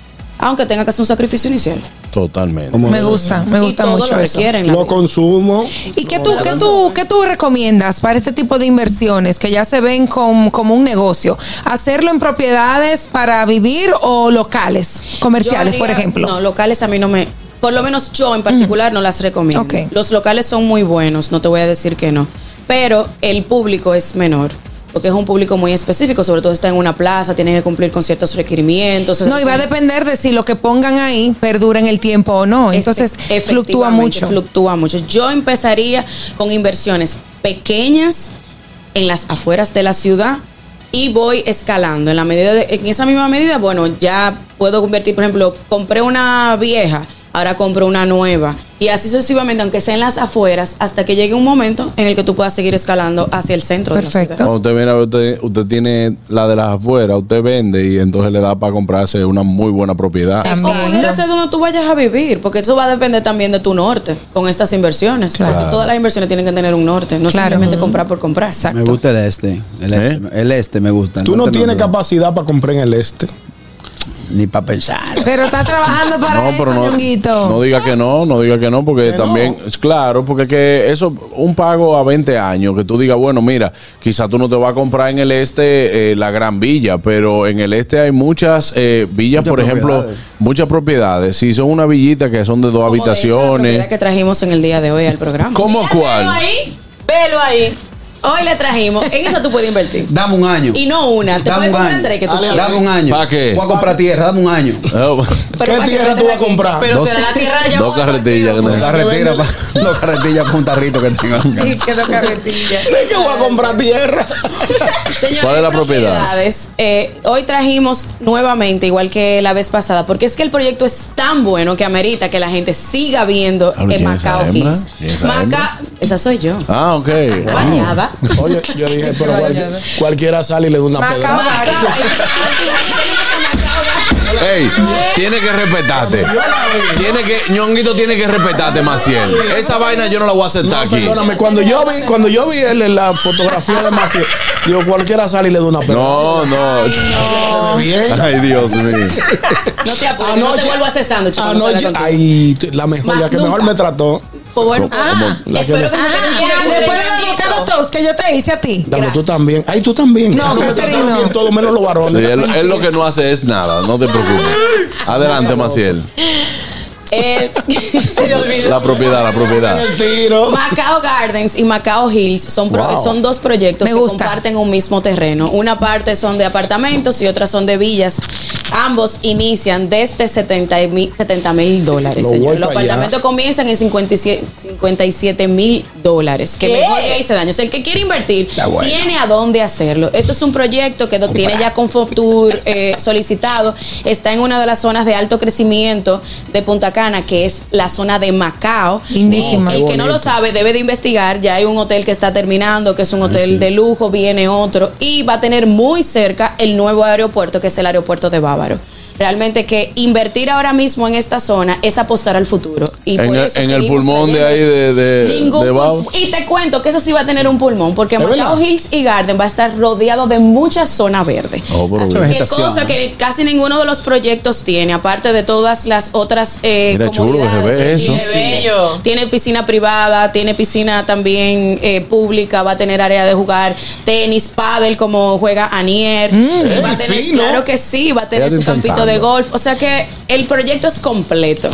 Aunque tenga que hacer un sacrificio inicial. Totalmente. Me gusta, me Y gusta todo mucho lo eso. requiere en la Lo vida. consumo. ¿Y qué tú, qué, tú, qué tú recomiendas para este tipo de inversiones que ya se ven com- como un negocio? ¿Hacerlo en propiedades para vivir o locales, comerciales, por ejemplo? No, locales a mí no me. Por lo menos yo en particular no las recomiendo. Los locales son muy buenos, no te voy a decir que no. Pero el público es menor. Porque es un público muy específico, sobre todo está en una plaza, tienen que cumplir con ciertos requerimientos. No, y va a depender de si lo que pongan ahí perdura en el tiempo o no. Entonces, fluctúa mucho. Fluctúa mucho. Yo empezaría con inversiones pequeñas en las afueras de la ciudad y voy escalando. En la medida de- en esa misma medida, bueno, ya puedo convertir, por ejemplo, compré una vieja, ahora compro una nueva. Y así sucesivamente, aunque sea en las afueras, hasta que llegue un momento en el que tú puedas seguir escalando hacia el centro de la ciudad. Cuando usted viene a ver, usted, usted tiene la de las afueras, usted vende y entonces le da para comprarse una muy buena propiedad. O pudiera ser donde tú vayas a vivir, porque eso va a depender también de tu norte con estas inversiones. Claro. Porque todas las inversiones tienen que tener un norte, no Claro. simplemente comprar por comprar. Me gusta el este. El este, el este me gusta. Tú no norte tienes capacidad para comprar en el este. Ni para pensar. Pero está trabajando para No, eso, pero no, Ñonguito. no diga que no, no diga que no, porque también, es claro, porque que eso, un pago a 20 años, que tú digas, bueno, mira, quizá tú no te vas a comprar en el este eh, la gran villa, pero en el este hay muchas eh, villas, Muchas por ejemplo, muchas propiedades. Si son una villita que son de dos Como de hecho, la habitaciones. que trajimos en el día de hoy al programa. ¿Cómo cuál? Velo ahí, velo ahí. Hoy le trajimos. En eso tú puedes invertir. Dame un año. Y no una. Te Dame puedes un comprar año. tres que tú. Dame un año. ¿Pa' qué? Voy a comprar tierra, dame un año. Pero ¿Qué para que tierra tú vas a comprar? Pero Dos- será la tierra ya. dos carretillas. que Dos carretillas para dos carretillas para un tarrito que tengo. Y quedó carretilla. ¿De qué voy a comprar tierra? ¿Cuál es la propiedad? propiedades, eh, hoy trajimos nuevamente, igual que la vez pasada, porque es que el proyecto es tan bueno que amerita que la gente siga viendo en ¿quién es esa Macao? Hills. ¿Quién es esa Maca- esa soy yo. Ah, ok. Bañada. Oye, yo dije, pero cualquier- cualquiera sale y le da una pedra. Ey, tiene que respetarte. Tiene que, ñonguito tiene que respetarte, Maciel. Esa vaina yo no la voy a aceptar aquí. Perdóname, cuando yo vi, cuando yo vi él en la fotografía de Maciel, digo, cualquiera sale y le da una pedra. No, no. Ay, Dios mío. No te apures, no te Anoche- vuelvo a salga Anoche, contigo. ay, t- la mejor, Más la que mejor nunca. me trató. Pues bueno, que espero que me- no te Ah, después del avocado toast que yo te hice a ti. Dame tú también. Ay, tú también. No, Ah, me trataron no. bien todo menos los varones. Sí, él, él lo que no hace es nada, no te preocupes. Adelante, Maciel. Eh, se le olvidó. La propiedad, la propiedad. El tiro. Macao Gardens y Macao Hills son, pro- Wow. son dos proyectos Me que gusta. comparten un mismo terreno. Una parte son de apartamentos y otras son de villas. Ambos inician desde 70 mil dólares. Lo Los apartamentos comienzan en 57 mil dólares. Que ¿Qué? mejor que hice daño. O sea, el que quiere invertir bueno. tiene a dónde hacerlo. Esto es un proyecto que tiene ya Confotur eh, solicitado. Está en una de las zonas de alto crecimiento de Punta Cana, que es la zona de Macao. Lindísima. El que no lo sabe debe de investigar. Ya hay un hotel que está terminando, que es un hotel de lujo, viene otro. Y va a tener muy cerca el nuevo aeropuerto, que es el aeropuerto de Bávaro. Realmente que invertir ahora mismo en esta zona es apostar al futuro. Y En por el, eso en el seguimos pulmón de ahí de, de, Ningún de. Y te cuento que eso sí va a tener un pulmón, porque ¿Es Macao? Hills y Garden va a estar rodeado de mucha zona verde. Oh, Así que cosa que casi ninguno de los proyectos tiene, aparte de todas las otras eh, Mira, chulo eso. Qué bello. Tiene piscina privada, tiene piscina también eh, pública, va a tener área de jugar tenis, pádel como juega Anier. Eh, va a tener, fino. claro que sí, va a tener su campito de golf. O sea que el proyecto es completo.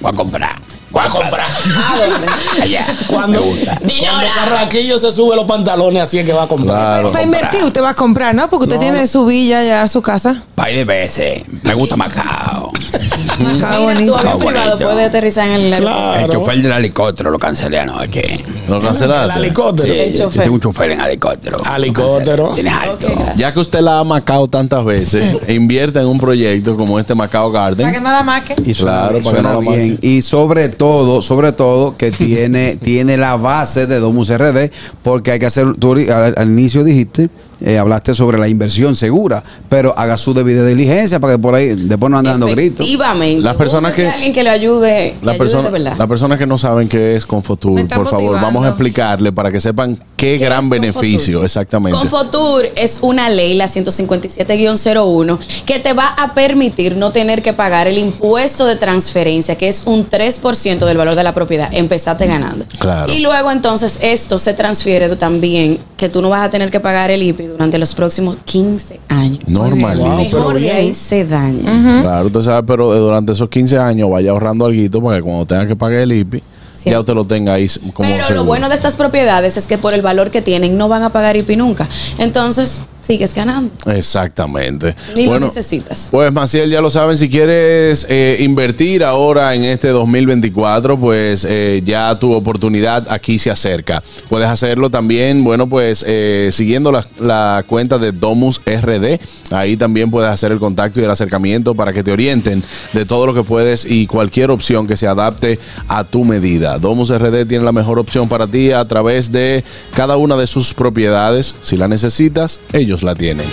Voy a comprar. Voy a comprar. ¿A Cuando, cuando Carraquillo se sube los pantalones, así es que va a comprar. Claro. Para invertir, usted va a comprar, ¿no? Porque usted tiene su villa ya, su casa. Par de veces. Me gusta Macao. Macao Mira, tu bonito. avión privado bonito. puede aterrizar en el aeropuerto. El chofer del helicóptero lo cancelé anoche. ¿Lo El cancelaste? helicóptero. El yo chofer. tengo un chofer en helicóptero. Helicóptero. Tienes alto. Ya que usted la ha macao tantas veces, e invierta en un proyecto como este Macao Para que Garden. no la maque. Y suena, Claro, para que suena no la bien. Y sobre todo, sobre todo, que tiene, tiene la base de Domus RD, porque hay que hacer, tú ori- al, al inicio dijiste, eh, hablaste sobre la inversión segura, pero haga su debida diligencia para que por ahí después no ande dando gritos. Efectivamente. Las personas Búsquese que- a alguien que le ayude, La la persona, de verdad. las personas que no saben qué es Confotur, Me está por favor, motivando. vamos a explicarle para que sepan qué, ¿Qué gran beneficio, Confotur? exactamente. Confotur es una ley, la 157-01, que te va a permitir no tener que pagar el impuesto de transferencia, que es un 3% del valor de la propiedad. Empezaste ganando. Claro. Y luego entonces esto se transfiere también, que tú no vas a tener que pagar el IPI durante los próximos 15 años. Normalito. Wow, pero Mejor ahí se daña. Claro, usted sabe, pero durante esos 15 años vaya ahorrando algo para que cuando tenga que pagar el IPI. Ya usted lo tenga ahí como Pero seguro. lo bueno de estas propiedades es que por el valor que tienen no van a pagar IPI nunca. Entonces, sigues ganando. Exactamente. Ni bueno, lo necesitas. Pues Maciel, ya lo saben, si quieres eh, invertir ahora en este 2024, pues eh, ya tu oportunidad aquí se acerca. Puedes hacerlo también, bueno, pues eh, siguiendo la, la cuenta de Domus RD. Ahí también puedes hacer el contacto y el acercamiento para que te orienten de todo lo que puedes y cualquier opción que se adapte a tu medida. Domus RD tiene la mejor opción para ti a través de cada una de sus propiedades. Si la necesitas, ellos la tienen.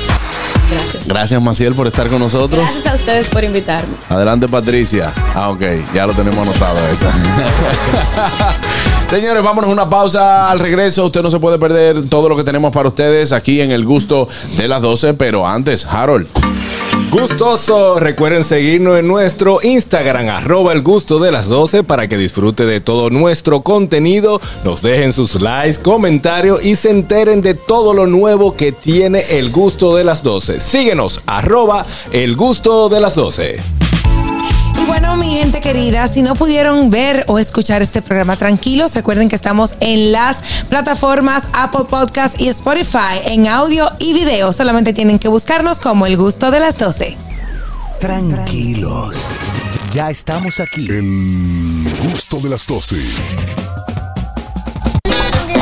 Gracias. Gracias, Maciel, por estar con nosotros. Gracias a ustedes por invitarme. Adelante, Patricia. Ah, ok, ya lo tenemos anotado esa. Señores, vámonos a una pausa al regreso. Usted no se puede perder todo lo que tenemos para ustedes aquí en el gusto de las 12, pero antes, Harold. Gustoso, recuerden seguirnos en nuestro Instagram, arroba el gusto de las 12, para que disfrute de todo nuestro contenido, nos dejen sus likes, comentarios y se enteren de todo lo nuevo que tiene el gusto de las 12. Síguenos, arroba el gusto de las 12. Y bueno, mi gente querida, si no pudieron ver o escuchar este programa tranquilos, recuerden que estamos en las plataformas Apple Podcast y Spotify en audio y video. Solamente tienen que buscarnos como el gusto de las 12. Tranquilos. Ya estamos aquí. El gusto de las 12.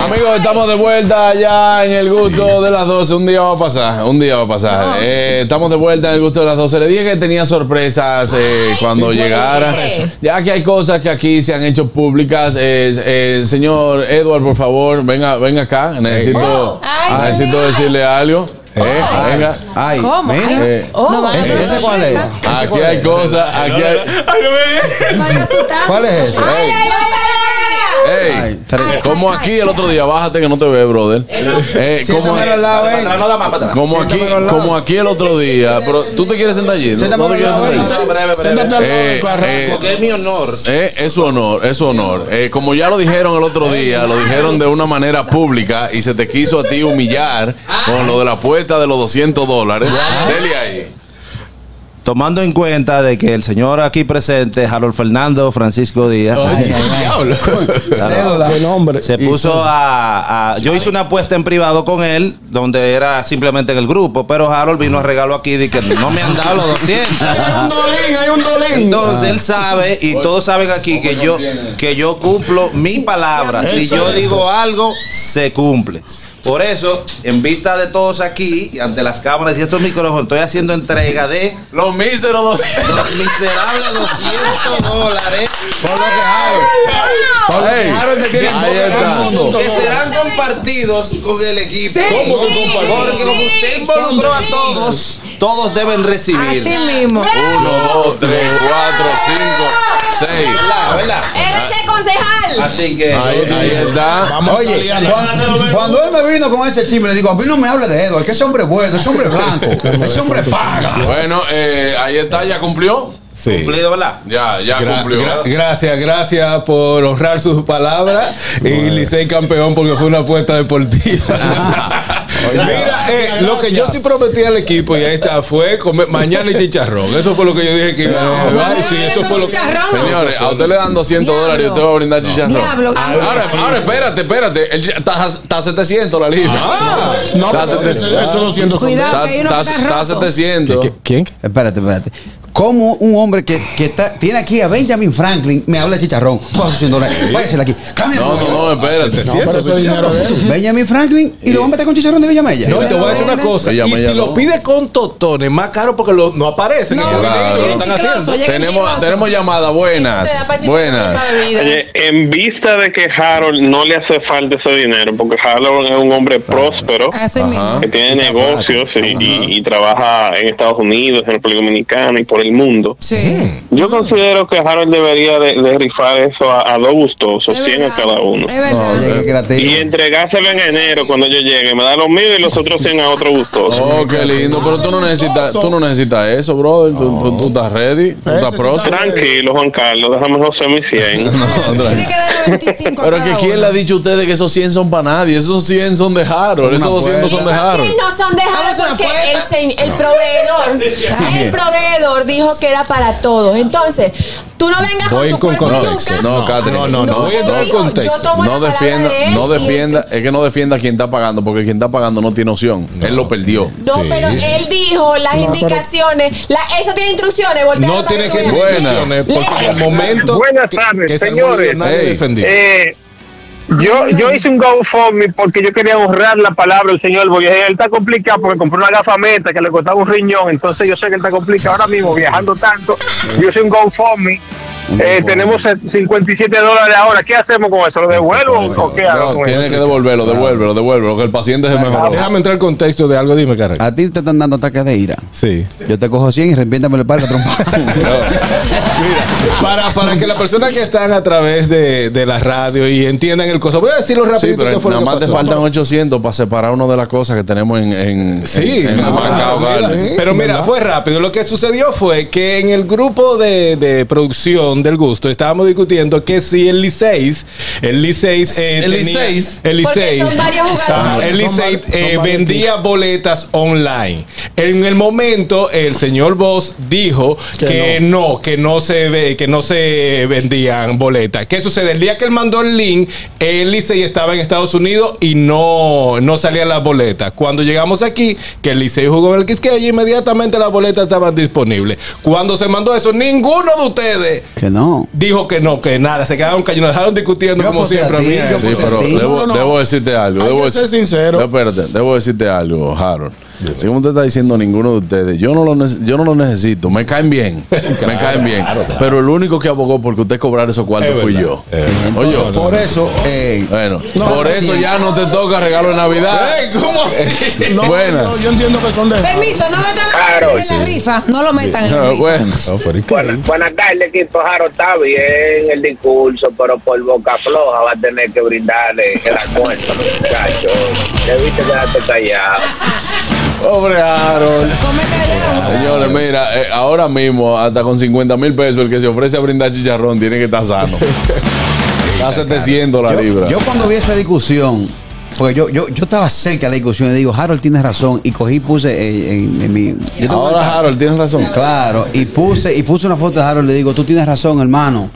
Amigos, estamos de vuelta ya en el gusto de las 12. Un día va a pasar, un día va a pasar. Eh, estamos de vuelta en el gusto de las 12. Le dije que tenía sorpresas eh, cuando llegara. Ya que hay cosas que aquí se han hecho públicas. Eh, eh, señor Edward, por favor, venga, venga acá. Necesito, Ay, necesito Dios mío. decirle algo. Eh, venga. Ay, ¿Cómo? mira. Eh, Oh, no ¿Ese, cuál es? aquí hay cosas, aquí hay. ¿Cuál es ese? Ay, ay, ay, ay, Ey, Ay, tres. como aquí el otro día, bájate que no te ve, brother. Eh, como, eh. como aquí, como aquí el otro día, pero tú te quieres sentar allí, ¿no? ¿No te quieres sentar allí? Siéntate al Eh, eh, porque es mi honor. Eh, es su honor, es su honor. Eh, como ya lo dijeron el otro día, lo dijeron de una manera pública y se te quiso a ti humillar con lo de la apuesta de los 200 dólares. Dele ahí. Tomando en cuenta de que el señor aquí presente, Harold Fernando Francisco Díaz, Cédula. ¿Qué nombre? se puso a, a- Yo hice una apuesta en privado con él, donde era simplemente en el grupo, pero Harold vino a regalo aquí y que no me han dado los 200. Hay un dolín, hay un dolín. Entonces él sabe y todos saben aquí que yo que yo cumplo mi palabra. Si yo digo algo, se cumple. Por eso, en vista de todos aquí, y ante las cámaras y estos micrófonos, estoy haciendo entrega de Los míseros 200. los miserables 200 dólares Por lo que Harold. Por lo que Ey, Harold te tiene del mundo. que serán compartidos con el equipo. Sí, ¿Cómo que sí. compartidos? Porque como usted involucró a todos, todos deben recibir. Así mismo. 1, 2, 3, 4, 5, 6. ¿Verdad? ¿Verdad? ¡Eres concejal! Así que Ahí, ahí está. Vamos Oye, a cuando, cuando él me vino con ese chisme, le digo, a mí no me hable de Edward, que ese hombre es bueno, ese hombre es blanco, ese hombre paga. Bueno, eh, ahí está, ya cumplió. Sí. cumplido, ¿verdad? Ya, ya Gra- cumplió. gra- gracias, gracias por honrar sus palabras. Y Licey campeón porque fue una apuesta deportiva. Mira, eh, Gracias, lo que yo sí prometí al equipo y ahí está fue comer mañana y chicharrón. Eso fue lo que yo dije que iba a llevar. sí, eso fue lo que. Señores, a usted le dan 200 Diablo. dólares y usted va a brindar chicharrón. Diablo. Ahora, ahora, espérate, espérate. Está está a 700 la libra. No, Está a pero ese- 700. esos 200 son Cuidado. Está- que hay uno que está- está está a roto. 700. ¿Quién? Espérate, espérate. Como un hombre que, que está, tiene aquí a Benjamin Franklin me habla de chicharrón. Coja sus 100 dólares. Váyase de aquí. Cambia. No, no, no, espérate. No, pero eso es dinero de él. Benjamin Franklin y lo va a meter con chicharrón de Villamella. No, te voy a decir una cosa. Y si lo pide con totones, más caro porque lo- no aparecen. No, claro. están haciendo. Tenemos, tenemos llamada. Buenas. Te da pa' chicharrón Buenas. en vista de que Harold no le hace falta ese dinero, porque Harold es un hombre próspero, que tiene negocios y, y- y trabaja en Estados Unidos, en República Dominicana y por el mundo. Sí. Yo considero que Harold debería de, de rifar eso a, a dos gustosos, Es 100 a cada uno. Es verdad. No. Y entregárselo en enero cuando yo llegue. Me da lo mío y los otros 100 a otro gustoso. Oh, qué lindo. Pero tú no necesitas, tú no necesitas eso, brother. Tú, tú- tú estás ready. Tú estás. Tranquilo, Juan Carlos, déjame José mi 100. Tiene que dar 25 a Pero cada que quién uno. le ha dicho a ustedes que esos 100 son para nadie. Esos 100 son de Harold. Esos 200 son de Harold. no son de Vamos a Harold una porque el, apuesta. se- el proveedor, el proveedor dijo que era para todos. Entonces, tú no vengas Voy con tu con cuerpo contexto. No, Catherine. No, no, no. Voy en hijo, contexto. No defienda, no defienda, es que no defienda a quien está pagando, porque quien está pagando no tiene opción. Él lo perdió. No, Sí. pero él dijo las indicaciones. la- eso tiene instrucciones. voltea No tiene que instrucciones porque el momento. Buenas tardes, que señores. nadie Hey. defendió. Eh, yo, yo hice un GoFundMe porque yo quería honrar la palabra del señor, porque él está complicado porque compró una gafameta que le costaba un riñón, entonces yo sé que él está complicado ahora mismo viajando tanto. Yo hice un GoFundMe. Eh, tenemos 57 dólares ahora. ¿Qué hacemos con eso? ¿Lo devuelvo o qué hago? No, tiene que devolverlo, devuélvelo, devuélvelo, que el paciente se mejoró. Déjame entrar en contexto de algo, dime, Karen. A ti te están dando ataques de ira. Sí. Yo te cojo 100 y arrepiéntame el padre trompa. Mira, para, para que las personas que están a través de, de la radio y entiendan el coso, voy a decirlo Sí, rapidito pero fue nada más te faltan 800 para separar una de las cosas que tenemos en, en, Sí, en, en Macao, pero mira, fue rápido. Lo que sucedió fue que en el grupo de, de producción del gusto estábamos discutiendo que si el Liceis, el Liceis, eh, El tenía- Liceis. el Liceis, son varios jugadores. El Son Liceis vari- son eh, vendía boletas online. En el momento, el señor Boss dijo que, Que no. que no se ve, que no se vendían boletas. ¿Qué sucede? El día que él mandó el link, el Licey estaba en Estados Unidos y no, no salían las boletas. Cuando llegamos aquí, que el Licey jugó en el Quisqueya, inmediatamente las boletas estaban disponibles. Cuando se mandó eso, ninguno de ustedes que no. dijo que no, que nada. Se quedaron callados, dejaron discutiendo Yo como siempre. a ti, yo Sí, pero debo, No, no. debo decirte algo. Hay debo que ser sincero. No, espérate, debo decirte algo, Harold. Si como usted está diciendo ninguno de ustedes, yo no lo, nece- yo no lo necesito, me caen bien, me caen bien. Pero el único que abogó porque usted cobrara esos cuartos Es fui yo. verdad. Oye, Por eso, eh, bueno, No, por sí. eso ya no te toca regalo de Navidad. Ey, ¿Cómo así? No, Buena. yo, yo entiendo que son de. Permiso, no metan Claro, en la rifa. No lo metan en la No, rifa. Buenas, buenas tardes, equipo Jaro. Está bien el discurso, pero por boca floja va a tener que brindarle el almuerzo a los muchachos. Debiste quedarte callado. Pobre Harold. Come callado, muchacho. Señores, mira, eh, ahora mismo, hasta con 50 mil pesos, el que se ofrece a brindar chicharrón tiene que estar sano. Está 700 la yo, libra. yo cuando vi esa discusión, porque yo, yo, yo estaba cerca de la discusión y digo, Harold tienes razón, y cogí y puse en, en mi. yo Ahora, Harold, tienes razón. Claro, y puse, y puse una foto de Harold y le digo, tú tienes razón, hermano.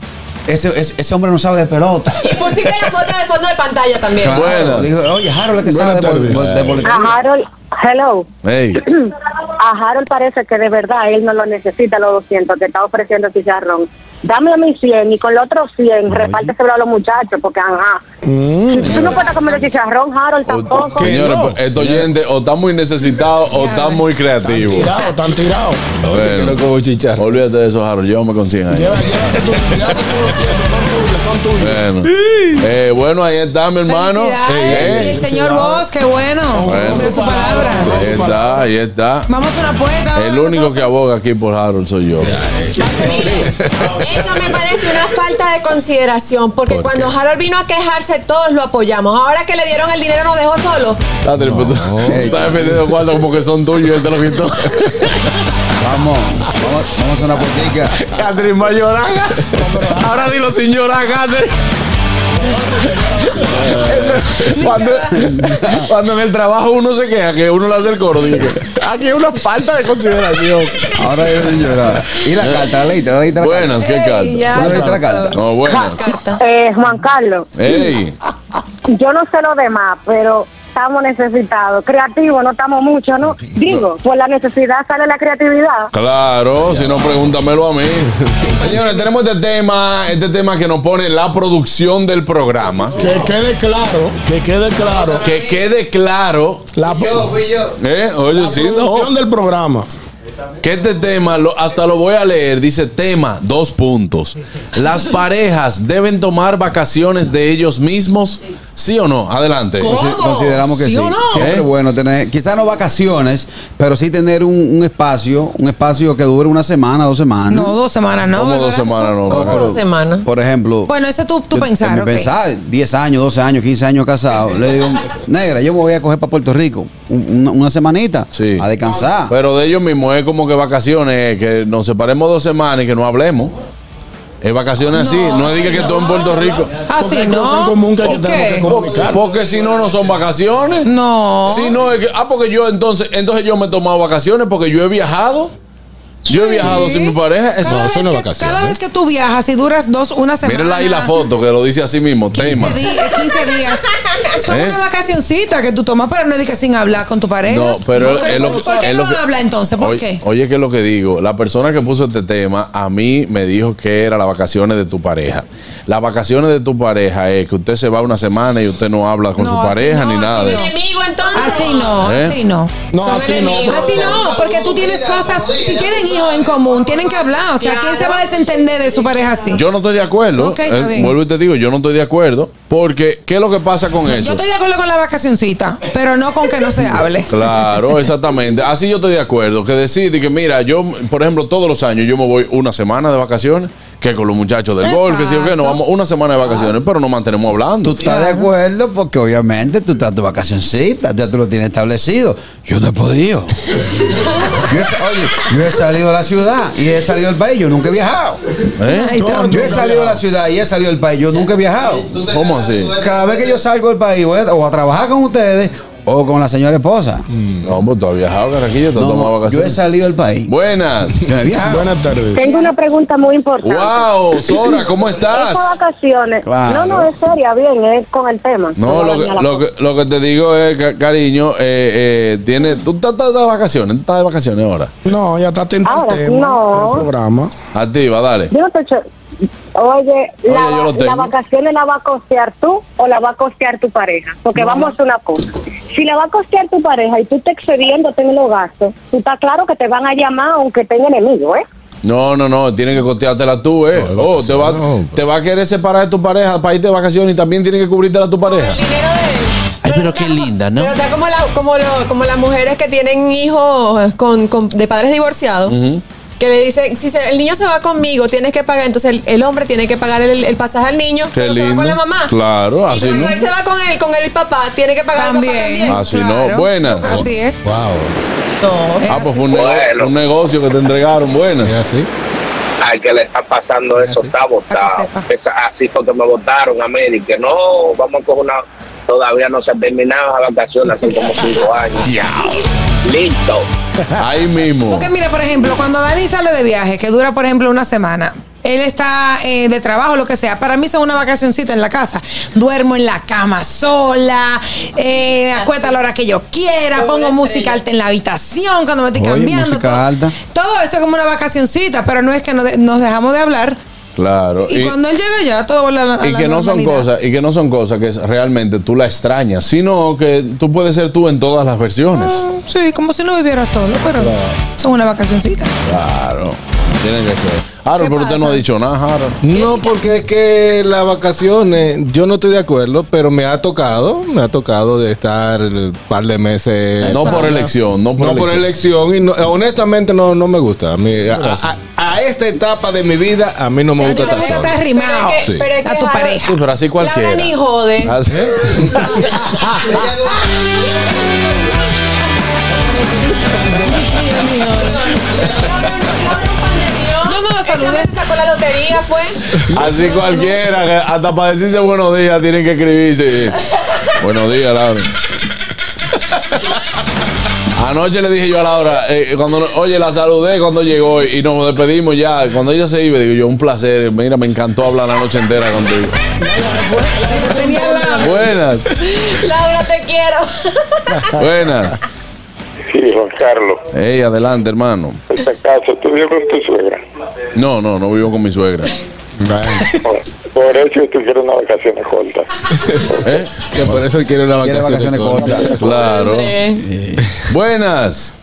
Ese, ese, ese hombre no sabe de pelota. Y pusiste la foto del fondo de pantalla también. Claro. Buena. Digo, oye, Harold es que Buenas sabe de, de. A Harold, hello. Hey. A Harold parece que de verdad él no lo necesita los 200 que está ofreciendo chicharrón. Dame a mí 100 y con los otros 100 repárteselo a los muchachos porque ajá. Mm. Tú no puedes comer el chicharrón, Harold, tampoco. Señores, no? pues, estos oyentes o están muy necesitados o están muy creativos. Tirado, están tirados. Oye, que no como chicharro. Olvídate de eso, Harold. Llévame con 100 ahí. Llévate tú, llévate tú los 100, son tuyos. Bueno. Eh, bueno, ahí está, mi hermano. Eh, Y el señor Vos, qué bueno. Bueno. Cumplió su palabra. Ahí está, ahí está. Vamos a una ahora El único nosotros. que aboga aquí por Harold soy yo. Eso me parece una de consideración, porque ¿Por cuando? Harold vino a quejarse, todos lo apoyamos. Ahora que le dieron el dinero, nos dejó solo. Catherine, pues, tú tú estás defendiendo cuartos como que son tuyos y él te lo quitó. Vamos, vamos, vamos a una política. Catherine va a llorar. Ahora dilo sin llorar, Catherine. cuando, cuando en el trabajo uno se queja que uno le hace el coro, dice, aquí hay una falta de consideración. Ahora yo señora. Y la carta, la leíste, la leíste Buenas, ¿qué carta. carta? ya ¿Tú no leíste la carta? No, buenas. Eh, Juan Carlos, Ey, yo no sé lo demás, pero estamos necesitados. Creativos no estamos mucho, ¿no? Digo, por la necesidad sale la creatividad. claro, si no, pregúntamelo a mí. Señores, tenemos este tema, este tema que nos pone la producción del programa. Que quede claro, que quede claro. Que quede claro. La, ¿Eh? Oye, sí, no. producción del programa. Que este tema, lo- hasta lo voy a leer, dice tema, dos puntos. ¿Las parejas deben tomar vacaciones de ellos mismos? ¿Sí o no? Adelante. Consi- Consideramos que ¿Sí sí. o no? Siempre ¿Eh? es bueno tener, quizás no vacaciones, pero sí tener un, un espacio, un espacio que dure una semana, dos semanas. No, dos semanas, no. ¿Cómo dos semanas no? ¿Cómo dos semanas? Por ejemplo, Bueno, ese tú, tú pensar, mi ok. pensar, 10 años, 12 años, 15 años casado. Le digo, negra, yo me voy a coger para Puerto Rico un- una, una semanita Sí. a descansar. Pero de ellos mismos es como que vacaciones, que nos separemos dos semanas y que no hablemos. Es vacaciones así, no es diga que todo en Puerto Rico. Ah, sí, hay cosas en ¿no? común que ¿Y tenemos qué? que comunicar. Porque si no, no son vacaciones. No. Si no, es que, ah, porque yo entonces, entonces yo me he tomado vacaciones porque yo he viajado. Yo he viajado sin mi pareja. Eso, Cada, eso no es vacaciones. cada vez que tú viajas y duras dos, una semana. Mírenla ahí la foto que lo dice así mismo, 15 tema. días, 15 días. Son ¿Eh? una vacacioncita que tú tomas, pero no es de que sin hablar con tu pareja. No, pero ¿Por qué, es lo ¿por qué es no lo que- habla entonces? ¿Por oye, qué? Oye, que es lo que digo. La persona que puso este tema a mí me dijo que era las vacaciones de tu pareja. Las vacaciones de tu pareja es que usted se va una semana y usted no habla con No, su pareja no, ni nada así de no. eso. Enemigo, entonces. Así no, ¿Eh? así no. No, así no. Así no, porque tú tienes cosas, si tienen hijos en común, tienen que hablar. O sea, ¿quién se va a desentender de su pareja así? Yo no estoy de acuerdo. Eh, vuelvo y te digo, yo no estoy de acuerdo. Porque, ¿qué es lo que pasa con Yo eso? estoy de acuerdo con la vacacioncita, pero no con que no se hable. Claro, exactamente. Así yo estoy de acuerdo. Que decide que, mira, yo, por ejemplo, todos los años yo me voy una semana de vacaciones, que con los muchachos del golf, que sí o qué, nos vamos una semana de vacaciones, pero nos mantenemos hablando. Tú estás de acuerdo porque obviamente tú estás tu vacacioncita, ya tú lo tienes establecido. Yo no he podido. Yo he, oye, yo he salido de la ciudad y he salido del país, yo nunca he viajado. ¿Eh? Ay. Yo he salido de la ciudad y he salido del país, yo nunca he viajado. ¿Cómo así? Cada vez que yo salgo del país voy a- o a trabajar con ustedes o con la señora esposa. No, pues tú has viajado, Carraquillo, te has No, tomado yo he vacaciones. salido del país. Buenas. Yo no he viajado. Buenas tardes. Tengo una pregunta muy importante. Wow, Sora, ¿cómo estás? Estas vacaciones, Claro. no, no, es seria, bien, es con el tema. No, lo que, lo, que, lo que te digo es, ca- cariño, eh, eh, tiene, tú estás, estás de vacaciones, tú estás de vacaciones ahora. No, ya está atento al tema no. del programa. Activa, dale. Yo no te echo- Oye, la, tengo. ¿la vacaciones la va a costear tú o la va a costear tu pareja? Porque vamos a hacer una cosa. Si la va a costear tu pareja y tú estás excediéndote en los gastos, tú estás claro que te van a llamar aunque tenga enemigo, ¿eh? No, no, no, tienes que costeártela tú, eh. No, oh, te va, no. te va a querer separar de tu pareja para irte de vacaciones y también tienes que cubrirte a tu pareja. El dinero de él. Ay, pero qué linda, ¿no? Pero está como, la, como, lo- como las mujeres que tienen hijos con, con- de padres divorciados. Ujú. Que le dicen, si se- el niño se va conmigo, tienes que pagar. Entonces el, el hombre tiene que pagar el, el pasaje al niño. Qué pero se va lindo. con la mamá. Claro, Y así cuando no. él se va con él, con el papá, tiene que pagar También. el papá también. Así claro. no, buenas. Así es. Wow. No. Ah, pues fue un, nego- Bueno. un negocio que te entregaron, buenas. ¿Es así? Al que le está pasando eso está votado. Así fue que me votaron a mí. y que no, vamos con una. Todavía no se han terminado las vacaciones, hace como cinco años. Listo. Ahí mismo. Porque mira, por ejemplo, cuando Dani sale de viaje, que dura, por ejemplo, una semana, él está eh, de trabajo, lo que sea. Para mí son una vacacioncita en la casa. Duermo en la cama sola, eh, acuesto a la hora que yo quiera, pongo música alta en la habitación cuando me estoy Oye, cambiando. música todo, alta. todo eso es como una vacacioncita, pero no es que no de- nos dejamos de hablar. Claro. Y, cuando él llega ya, todo vuelve a la, a y la que no son cosas y que no son cosas que realmente tú la extrañas, sino que tú puedes ser tú en todas las versiones. Mm, Sí, como si no viviera solo, pero son una vacacioncita. Claro, tiene que ser. Harold, ¿Qué pero usted no ha dicho nada, Harold. No, porque es que las vacaciones, yo no estoy de acuerdo, pero me ha tocado, me ha tocado de estar un par de meses. No por elección, no por No por elección. elección, y no- honestamente no, no me gusta. A, mí, a, a- a esta etapa de mi vida, a mí no me gusta te estar arrimado Pero es que- Sí. pero es que a tu pareja. Sí, pero así cualquiera. Ni jode. Así- No saludé. se sacó la lotería, fue. Así cualquiera, hasta para decirse buenos días tienen que escribirse. buenos días, Laura. Anoche le dije yo a Laura, eh, cuando, oye, la saludé cuando llegó y nos despedimos ya. Cuando ella se iba, digo yo, un placer. Mira, me encantó hablar la noche entera contigo. Buenas, Laura, te quiero. buenas. Sí, Juan Carlos, Ey, adelante, hermano. esta casa, ¿tú vives con tu suegra? No, no, no vivo con mi suegra. Por, por eso tú quieres una vacaciones cortas. ¿Eh? Que por eso él quiere una Quiere vacaciones cortas. Claro. Buenas.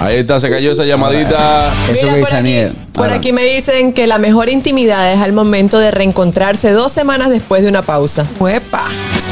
Ahí está, se cayó esa llamadita. Eso Mira, que por dice Aniel. Por Ahora, aquí me dicen que la mejor intimidad es al momento de reencontrarse dos semanas después de una pausa. Huepa.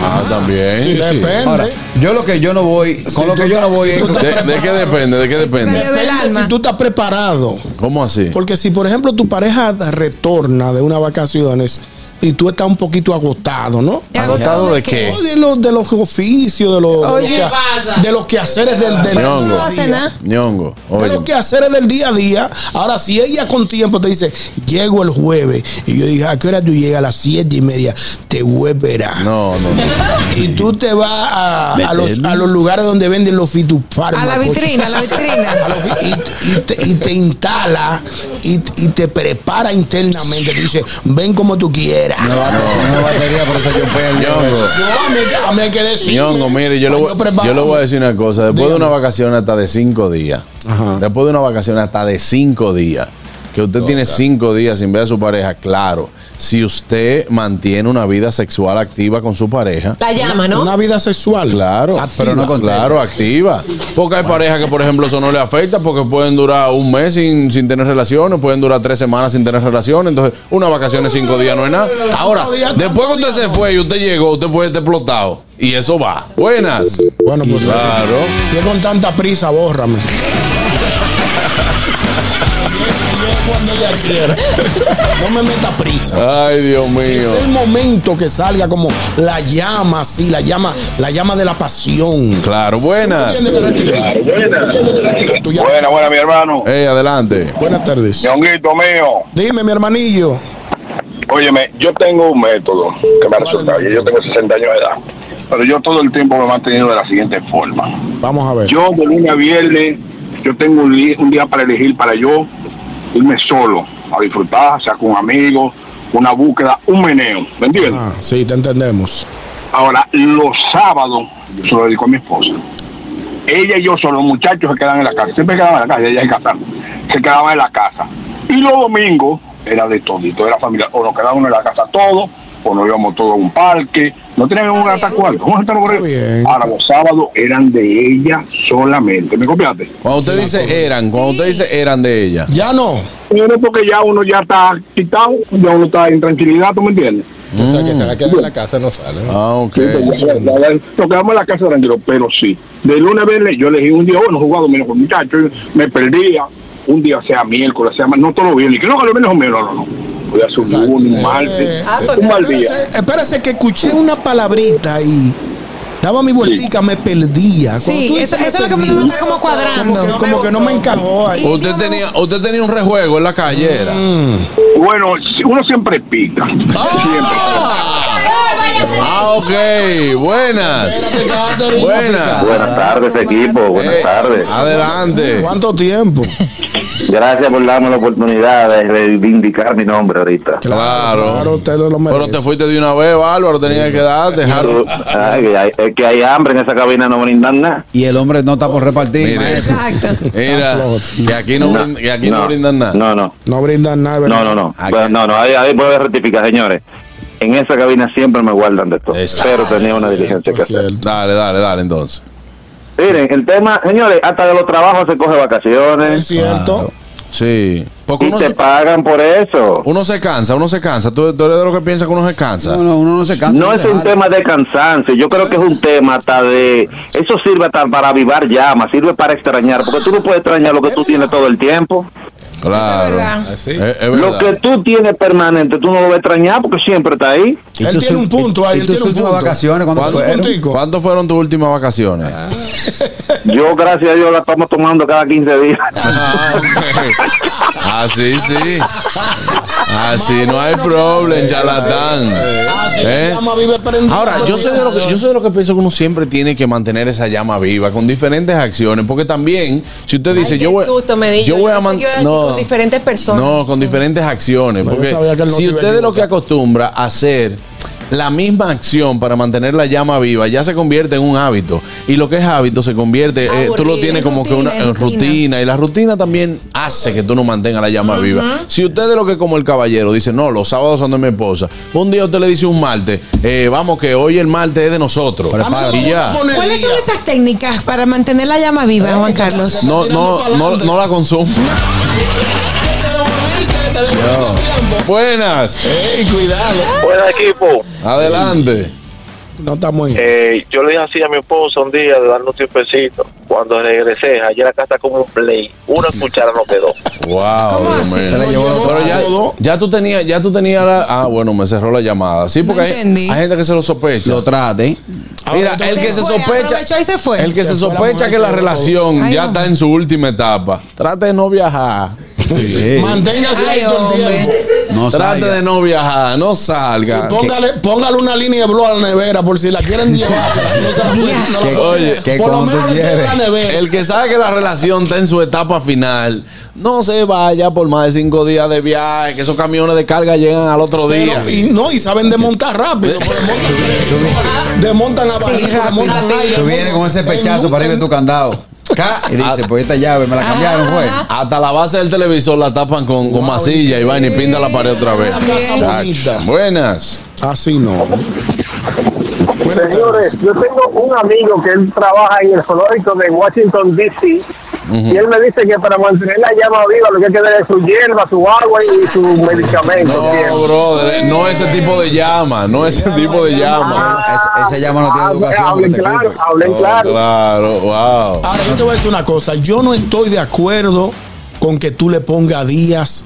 Ah, también. Depende. Ahora, yo lo que yo no voy, con lo que yo no voy es ¿De, de qué depende? ¿De qué depende? Si tú estás preparado. ¿Cómo así? Porque si, por ejemplo, tu pareja retorna de unas vacaciones y tú estás un poquito agotado, ¿no? ¿Agotado de qué? De los, de los oficios, de los, de los, Oye, que- de los quehaceres del, del Ñongo. Nada. Ñongo. de Oye. los quehaceres del día a día. Ahora, si ella con tiempo te dice, llego el jueves, y yo dije, ¿a qué hora tú llegas? A las siete y media, te voy a esperar. No, no, no. Y tú te vas a, a los, a los lugares donde venden los fitofármacos. A la vitrina, a la vitrina. A los fi- y, y te, y te instala y, y te prepara internamente. Te dice, ven como tú quieras. No, va- no, no batería, por eso yo pego. Ñongo. No, a mí, hay que- decir. Ñongo, mire, yo le, voy, yo le voy a decir una cosa. Después de una vacación hasta de cinco días, Ajá. después de una vacación hasta de cinco días, que usted tiene cinco días sin ver a su pareja, claro, si usted mantiene una vida sexual activa con su pareja, La llama, ¿no? Una vida sexual. Claro, Activa. pero no claro, activa. Porque hay parejas que, por ejemplo, eso no le afecta porque pueden durar un mes sin, sin tener relaciones, pueden durar tres semanas sin tener relaciones. Entonces, una vacación de cinco días no es nada. Ahora, después que usted se fue y usted llegó, usted puede estar explotado. Y eso va. Buenas. Bueno, pues Claro. si es con tanta prisa, bórrame. Cuando ella quiera. No me meta prisa. Ay, Dios mío. Es el momento que salga como la llama, así, la llama, la llama de la pasión. Claro, buenas. ¿Entiendes, Carlos? Tú ya- Buena, buena, mi hermano. Hey, adelante. Buenas tardes. Ñonguito mío, Dime, mi hermanillo. óyeme, yo tengo un método que me ha resultado. y Yo tengo 60 años de edad. Pero yo todo el tiempo me he mantenido de la siguiente forma. Vamos a ver. Yo de lunes a viernes, yo tengo un, un día para elegir para yo irme solo a disfrutar, sea con amigos, una búsqueda, un meneo. ¿Me entiendes? Ah, sí, te entendemos. Ahora, los sábados, yo se lo dedico a mi esposa. Ella y yo son los muchachos que quedan en la casa. Siempre quedaban en la casa, ella es casada. Se quedaban en la casa. Y los domingos era de todito, era familiar. O nos quedábamos en la casa todos, o nos íbamos todos a un parque. No teníamos un hasta cuarto. ¿Cómo se por ahí? Ahora, los sábados eran de ella solamente. ¿Me copiaste? Cuando usted dice eran, cuando usted dice eran de ella. Ya no. Pero porque ya uno ya está quitado, ya uno está en tranquilidad, ¿tú me entiendes? O sea, que se va a quedar en la casa, no sale. ¿no? Ah, ok. Sí, pues, ya- ya- ya Nos quedamos en la casa tranquilo, pero sí. De lunes a viernes yo elegí un día, bueno, jugado menos con muchachos, me perdía. Un día sea miércoles, sea no todo bien, y que no, que lo menos o menos, no, no. Voy a hacer un un martes, Ah, pues, un mal día. Espérese, espérese que escuché una palabrita y daba mi vueltica, me perdía. Sí, tú eso, eso es lo que me está como cuadrando. como que, como que no me encajó ahí. Usted tenía, usted tenía un rejuego en la calle. Bueno, uno siempre pica. Ah, ok. Buenas. Buenas. Buenas tardes, equipo. Buenas Eh, tardes. Adelante. ¿Cuánto tiempo? Gracias por darme la oportunidad de reivindicar mi nombre ahorita. Claro. Claro, usted lo Pero merece. te fuiste de una vez, Bárbaro. Tenía que dar, dejar. Ay, que hay- es que hay hambre en esa cabina, no brindan nada. Y el hombre no está por repartir. Mire. Exacto. Mira, que aquí no, brin- que aquí no, brindan nada. No, no. No brindan nada, ¿verdad? No, no, no. Bueno, no, no. Ahí, ahí puede rectificar, señores. En esa cabina siempre me guardan de todo. Exacto. Pero tenía una diligencia que hacer. Dale, dale, dale, entonces. Miren, el tema, señores, hasta de los trabajos se coge Es vacaciones cierto. Sí. Porque y uno te se, pagan por eso. uno se cansa, uno se cansa. ¿Tú, tú eres de los que piensa que uno se cansa. No, no, uno no se cansa. No es un tema de cansancio, yo creo que es un tema hasta de... Eso sirve hasta para avivar llamas, sirve para extrañar, porque tú no puedes extrañar lo que tú tienes todo el tiempo. Claro. Eso es verdad. Es, es Lo que tú tienes permanente, tú no lo vas a extrañar porque siempre está ahí. ¿Y Él tiene un punto ahí, ¿Y él tus tiene un últimas punto. vacaciones cuándo ¿Cuándo- fueron? puntico. ¿Cuánto fueron tus últimas vacaciones? Yo, gracias a Dios, la estamos tomando cada 15 días. Ah. Así sí. Así no hay problema, charlatán. ¿Eh? Ahora, yo sé, de lo que, yo sé de lo que pienso que uno siempre tiene que mantener esa llama viva con diferentes acciones, porque también, si usted dice, Ay, yo voy, susto me di. yo voy a pensé man- que iba decir no, con diferentes personas. no, con diferentes acciones, porque si usted es lo que acostumbra a hacer la misma acción para mantener la llama viva ya se convierte en un hábito. Y lo que es hábito se convierte eh, tú lo tienes En como que una en en rutina. rutina. y la rutina también hace que tú no mantengas la llama viva. Si usted es lo que como el caballero dice no los sábados son de mi esposa un día usted le dice un martes eh, vamos que hoy el martes es de nosotros y ya. ¿Cuáles son esas técnicas para mantener la llama viva, Juan Carlos? no no no, no la consumo buenas Ey, cuidado. Buen equipo. adelante No estamos. Eh, yo le dije así a mi esposa un día de darnos un tiempecito. Cuando regresé, ayer la casa como un play. Una cuchara no quedó. Wow. Se la llevó Pero ya, ya tú tenías, ya tú tenías la. Ah, bueno, me cerró la llamada. Sí, porque No hay, gente que se lo sospecha. Lo trate. Mira, el que se fue, sospecha. y se fue. El que se Se fue la sospecha mujer, que la relación Ay, ya está en su última etapa. Trate de no viajar. Sí. Manténgase Ay, ahí todo el tiempo. No Trate salga. de no viajar, no salga. Póngale, póngale una línea de blue a la nevera por si la quieren llevar. Oye, que por lo menos la nevera. El que sabe que la relación está en su etapa final, no se vaya por más de cinco días de viaje, que esos camiones de carga llegan al otro día. Pero, y no, y saben desmontar rápido. desmontan, desmontan a Sí, rápido. Tú vienes con ese pechazo para arriba de tu candado. Y dice, pues esta llave me la cambiaron, fue. Hasta la base del televisor la tapan con, con masilla y van y pinta la pared otra vez. Chacho. Buenas. Así no. Buenas Señores, tardes. yo tengo un amigo que él trabaja en el zoológico de Washington, D.C. Y él me dice que para mantener la llama viva lo que hay que tener es su hierba, su agua y su medicamento. No, siempre. brother, no ese tipo de llama, no ese tipo de llama. Esa, esa llama no tiene Ah, educación. hablen claro, hablen Oh, claro. claro, wow. Ahora, yo te voy a decir una cosa. Yo no estoy de acuerdo con que tú le pongas días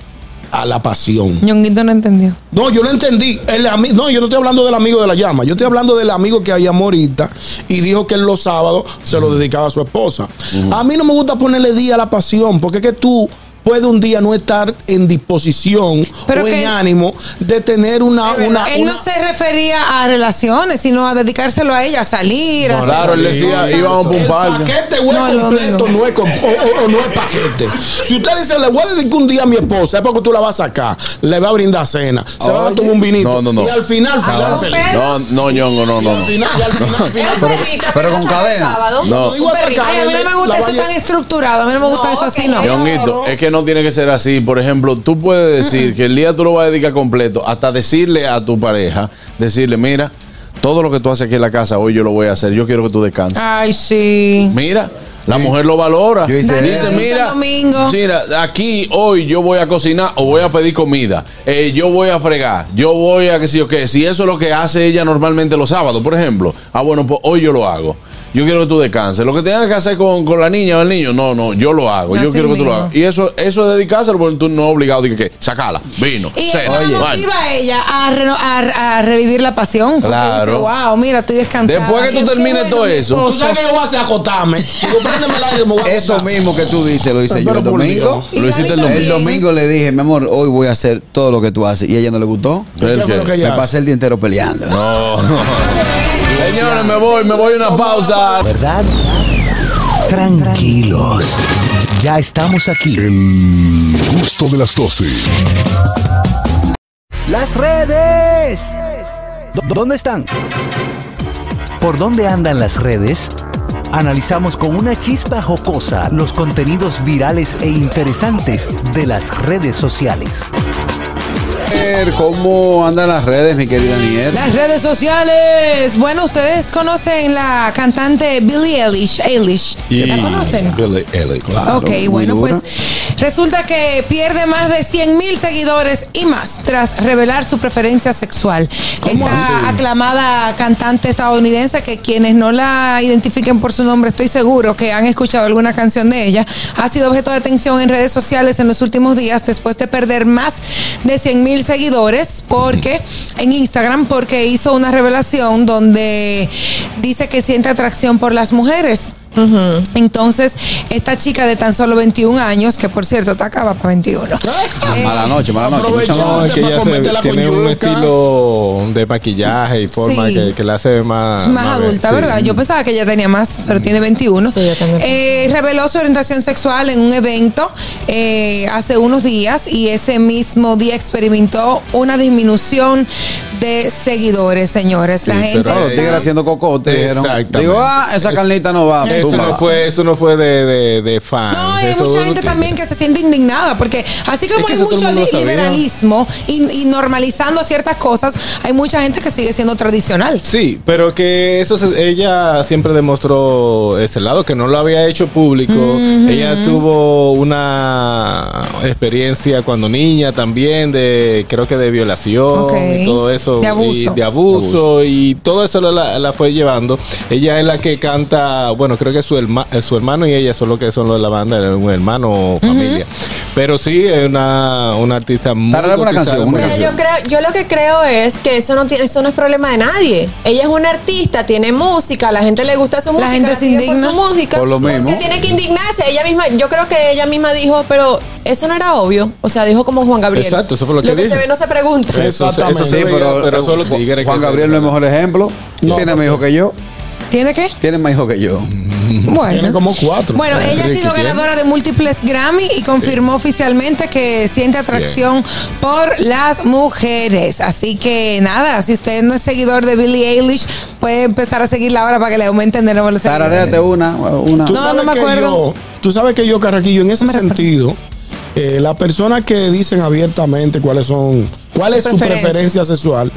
a la pasión. Ñonguito no entendió. No, yo lo entendí. El ami- no, yo no estoy hablando del amigo de la llama. Yo estoy hablando del amigo que hay ahorita y dijo que él los sábados se lo dedicaba a su esposa. A mí no me gusta ponerle día a la pasión porque es que tú puedes un día no estar en disposición Pero o en ánimo de tener una... una, Él una- no se refería a relaciones, sino a dedicárselo a ella, a salir. a Claro, él decía, íbamos por un El parque. paquete o es No, el completo no es, o, o- o no es paquete. Si usted dice, le voy a dedicar un día a mi esposa, es porque tú la vas a sacar, le va a brindar cena, se va a tomar un vinito. No, no, no. Y al final, final No, feliz. no, no, ñongo, no, no, Al no. pero con no cadena. No. digo a sacar, Ay, a mí no me gusta eso tan estructurado. A mí no me gusta No, eso así, no. no. Es que no tiene que ser así. Por ejemplo, tú puedes decir que el día tú lo vas a dedicar completo, hasta decirle a tu pareja, decirle, mira, todo lo que tú haces aquí en la casa, hoy yo lo voy a hacer, yo quiero que tú descanses. Ay, sí. Mira, la mujer lo valora. Yo hice Dale, Dice, mira, domingo. mira, aquí hoy yo voy a cocinar o voy a pedir comida. Eh, yo voy a fregar. Yo voy a que si o qué. Si eso es lo que hace ella normalmente los sábados, por ejemplo. Ah, bueno, pues hoy yo lo hago. Yo quiero que tú descanses. Lo que tengas que hacer con, con la niña o el niño, no, no, yo lo hago. yo quiero que tú lo mismo. hagas. Y eso, eso es dedicárselo porque tú no es obligado. Dije que, sacala, vino, Y cena, eso motiva a ella a, reno- a- a revivir la pasión. Porque Claro. dice, wow, mira, estoy descansada. Después que tú termines bueno, todo eso. Tú sabes que yo voy a hacer acotarme. Eso mismo que tú dices, lo hice yo el domingo. Lo hiciste el domingo. El domingo le dije, mi amor, hoy voy a hacer todo lo que tú haces. Y a ella no le gustó. ¿Qué ¿El fue qué? lo que Me ella pasé el día entero peleando. No. Señores, me voy, me voy a una pausa. ¿Verdad? Tranquilos. Ya estamos aquí. El gusto de las 12. Las redes. ¿Dó- ¿Dónde están? ¿Por dónde andan las redes? Analizamos con una chispa jocosa los contenidos virales e interesantes de las redes sociales. Ver cómo andan las redes, mi querida Niel. Las redes sociales. Bueno, ustedes conocen la cantante Billie Eilish. Eilish. ¿La conocen? Billy Elliot. Ok, muy bueno, dura. pues Resulta que pierde más de 100 mil seguidores y más tras revelar su preferencia sexual. Esta aclamada cantante estadounidense que quienes no la identifiquen por su nombre, estoy seguro que han escuchado alguna canción de ella, ha sido objeto de atención en redes sociales en los últimos días después de perder más de 100 mil seguidores porque en Instagram porque hizo una revelación donde dice que siente atracción por las mujeres. Entonces, esta chica de tan solo 21 años, que por cierto, te acaba para 21. eh, Mala noche, mala noche. No, es que ella se- tiene un estilo de maquillaje y forma Sí. que, que la hace más... Es más adulta, sí. ¿verdad? Yo pensaba que ella tenía más, pero tiene 21. Sí, yo también Eh, reveló su orientación sexual en un evento eh, hace unos días y ese mismo día experimentó una disminución de seguidores, señores. La Sí, gente. los tigres haciendo cocote. Digo, ah, esa carnita no va. Eso no fue, eso no fue de, de, de fans. No, hay Eso mucha gente también que se siente indignada, porque así como que hay mucho liberalismo y, y normalizando ciertas cosas, hay mucha gente que sigue siendo tradicional. Sí, pero que eso se- ella siempre demostró ese lado, que no lo había hecho público. Ella tuvo una experiencia cuando niña también de, creo que de violación Ok. y todo eso. De abuso. Y de abuso y todo eso la, la fue llevando. Ella es la que canta, bueno, creo que su, herma- su hermano y ella son los que son los de la banda, un hermano o familia. Pero sí, es una, una artista muy una canción, una Pero yo creo, yo lo que creo es que eso no tiene, eso no es problema de nadie. Ella es una artista, tiene música, la gente le gusta su música, gente se por indigna. su música. Por lo ¿por qué mismo. tiene que indignarse. Ella misma, yo creo que ella misma dijo, pero eso no era obvio. O sea, dijo como Juan Gabriel. Exacto, eso fue lo que Lo que dijo. se ve no se pregunta. Eso- eso Exactamente. se Sí, veía, pero, pero solo Juan- Juan Gabriel no es mejor ejemplo. No, tiene más hijos que yo. ¿Tiene qué? Tiene más hijos que yo. Bueno. Tiene como cuatro. Bueno, ella ha sido tiene. ganadora de múltiples Grammy y confirmó oficialmente que siente atracción por las mujeres. Así que nada, si usted no es seguidor de Billie Eilish, puede empezar a seguirla ahora para que le aumenten de nuevo los seguidores. Tararéate una, una. Tú No, sabes no me acuerdo. yo- tú sabes que yo, Carraquillo, en ese sentido, eh, las personas que dicen abiertamente cuáles son, cuál Su es su preferencia. preferencia sexual,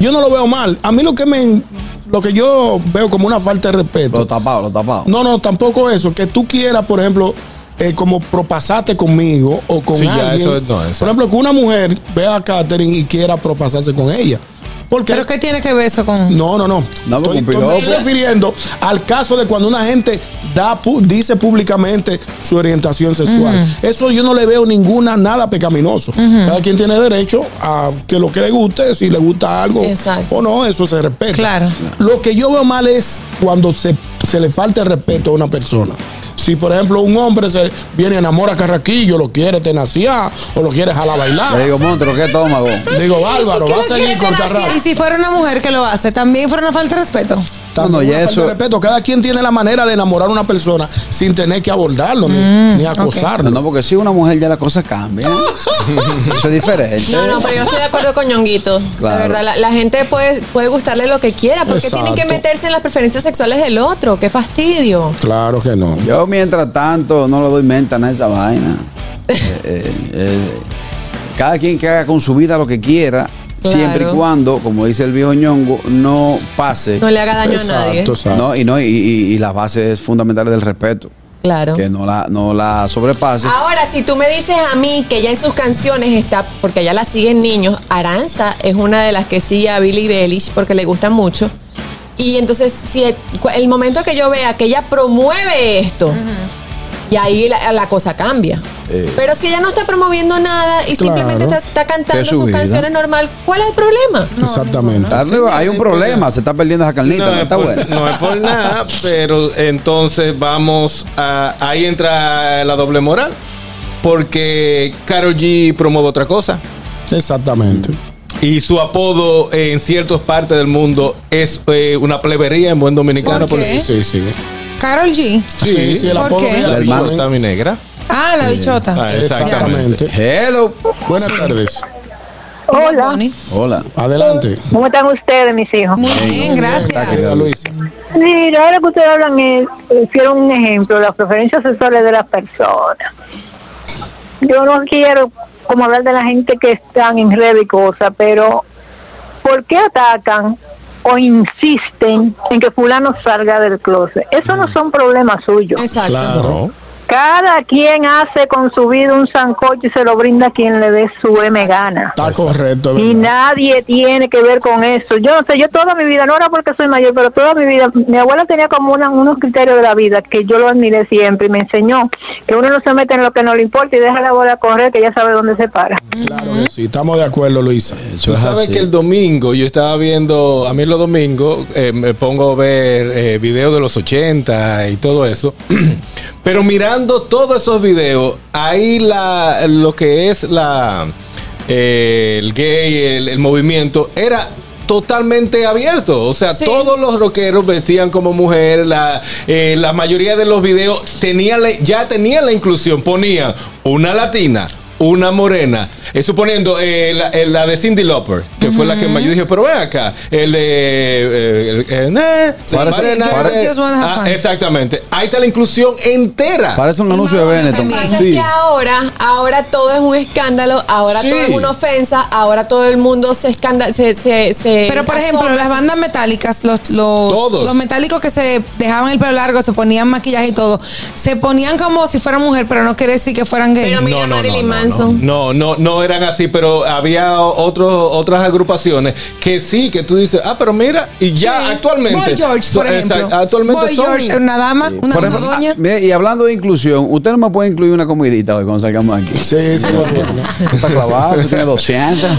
yo no lo veo mal. A mí lo que me, lo que yo veo como una falta de respeto. Lo tapado, lo tapado. No, no, tampoco eso. Que tú quieras, por ejemplo, eh, como propasarte conmigo o con Sí, ya, alguien. eso no, eso. por ejemplo, que una mujer vea a Katherine y quiera propasarse con ella. Porque ¿Pero qué tiene que ver eso con...? no, no, no. No, estoy, me estoy refiriendo al caso de cuando una gente da dice públicamente su orientación sexual. Eso yo no le veo ninguna nada pecaminoso. Cada quien tiene derecho a que lo que le guste, si le gusta algo Exacto. o no, eso se respeta. Claro. Lo que yo veo mal es cuando se, se le falta el respeto a una persona. Si, por ejemplo, un hombre se viene y enamora a Carraquillo, lo quiere tenaciar o lo quiere jalar a Le bailar. digo, Montero, ¿qué estómago? Digo, Bárbaro, ¿Qué va a le seguir con? Carraquillo. Y si fuera una mujer que lo hace, también fuera una falta de respeto. No, no, También ya una falta eso- de respeto. Cada quien tiene la manera de enamorar a una persona sin tener que abordarlo ni, Mm, ni acosarlo. No, no, porque si una mujer ya la cosa cambia. Eso es diferente. No, no, pero yo estoy de acuerdo con Ñonguito. Claro. La verdad, la, la gente puede, puede gustarle lo que quiera, porque tienen que meterse en las preferencias sexuales del otro. Qué fastidio. Claro que no. Yo, mientras tanto, no le doy mente a esa vaina. Eh, eh, eh, cada quien que haga con su vida lo que quiera, Claro. siempre y cuando, como dice el viejo ñongo, no pase. No le haga daño a nadie. Exacto. No, y, no, y, y- y las bases fundamentales del respeto. Claro. Que no la, no la sobrepase. Ahora, si tú me dices a mí que ya en sus canciones está, porque ella la siguen niños, Aranza es una de las que sigue a Billie Eilish porque le gusta mucho. Y entonces, si el, el momento que yo vea que ella promueve esto, y ahí la, la cosa cambia. Eh. Pero si ella no está promoviendo nada y Claro. simplemente está, está cantando Que es su sus vida. canciones normal, ¿cuál es el problema? Exactamente. Darle- hay un problema, se está perdiendo esa carnita, no, No, es está por, buena. no es por nada, pero entonces vamos a. Ahí entra la doble moral. Porque Karol G promueve otra cosa. Exactamente. Y su apodo en ciertas partes del mundo es eh, una plebería en buen dominicano. ¿Por qué? Sí, sí. Carol G. Sí, sí, el ¿Por apodo qué? de ella La hermana. Está mi negra. Ah, la bichota. Ah, exactamente. Exactamente. Hello. Buenas tardes. Hola. Bonnie. Hola. Adelante. ¿Cómo están ustedes, mis hijos? Muy bien, Está, gracias. querida Luisa. Mira, ahora que ustedes hablan, eh, hicieron un ejemplo, las preferencias sexuales de las personas. Yo no quiero como hablar de la gente que están en redes y cosas, pero ¿por qué atacan o insisten en que fulano salga del closet? Eso no son problemas suyos. Exacto. Claro. Cada quien hace con su vida un sancocho y se lo brinda a quien le dé su M gana. Está correcto. Y nadie tiene que ver con eso. Yo no sé, yo toda mi vida, no era porque soy mayor, pero toda mi vida, mi abuela tenía como una- unos criterios de la vida que yo lo admiré siempre y me enseñó que uno no se mete en lo que no le importa y deja la bola correr, que ya sabe dónde se para. Claro que sí, estamos de acuerdo, Luisa. Tú sabes que el domingo yo estaba viendo, a mí los domingos eh, me pongo a ver eh, videos de los 80 y todo eso. Pero mirando todos esos videos, ahí la, lo que es la eh, el gay, el, el movimiento, era totalmente abierto. O sea, todos los rockeros vestían como mujer. La, eh, la mayoría de los videos tenían la- ya tenían la inclusión. Ponían una latina. Una morena, eh, suponiendo eh, la, eh, la de Cindy Lauper, que fue la que más yo dije, pero ven acá, el de. Sí, sí, exactamente. Ahí está la inclusión entera. Parece un anuncio de Benetton. Lo que pasa es que ahora, ahora todo es un escándalo, ahora Sí. todo es una ofensa, ahora todo el mundo se escandala, se, se, se Pero por ejemplo, las bandas metálicas, los, los metálicos que se dejaban el pelo largo, se ponían maquillaje y todo, se ponían como si fueran mujer, pero no quiere decir que fueran gay. Pero mira Marilyn Manson. No, no, no eran así, pero había otros otras agrupaciones que sí, que tú dices, ah, pero mira, y ya Sí. actualmente. Boy George, por ejemplo. exact- actualmente Boy son. George, una dama, una, Por una ejemplo, doña. ah, y hablando de inclusión, usted no me puede incluir una comidita hoy cuando salgamos aquí. Sí, sí, Tú estás clavado, tú tienes 200.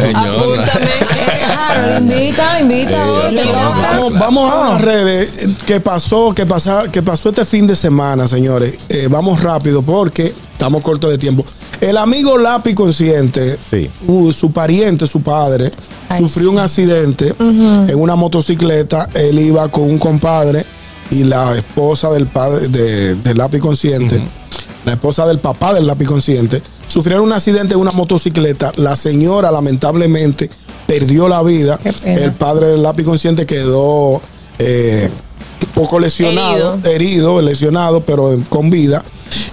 Claro, invita, invita, hoy te toca. Vamos, vamos a las redes. ¿Qué pasó? ¿Qué, pasa, ¿Qué pasó este fin de semana, señores? Eh, vamos rápido porque estamos cortos de tiempo. El amigo Lápiz Consciente, uh, su pariente, su padre, sufrió un accidente en una motocicleta. Él iba con un compadre y la esposa del padre de, del Lápiz Consciente, la esposa del papá del Lápiz Consciente, sufrieron un accidente en una motocicleta. La señora, lamentablemente, perdió la vida. El padre del Lápiz Consciente quedó eh, poco lesionado, herido. lesionado, pero en- con vida.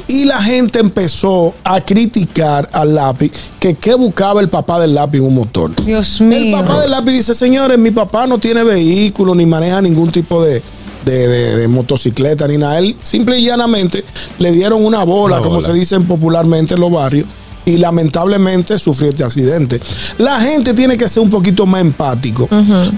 Y la gente empezó a criticar al lápiz que qué buscaba el papá del lápiz en un motor. Dios El mío. papá del lápiz dice, señores, mi papá no tiene vehículo ni maneja ningún tipo de, de- de- de motocicleta ni nada. Él simple y llanamente le dieron una bola, Una como bola. se dicen popularmente en los barrios. Y lamentablemente sufrió este accidente. La gente tiene que ser un poquito más empático.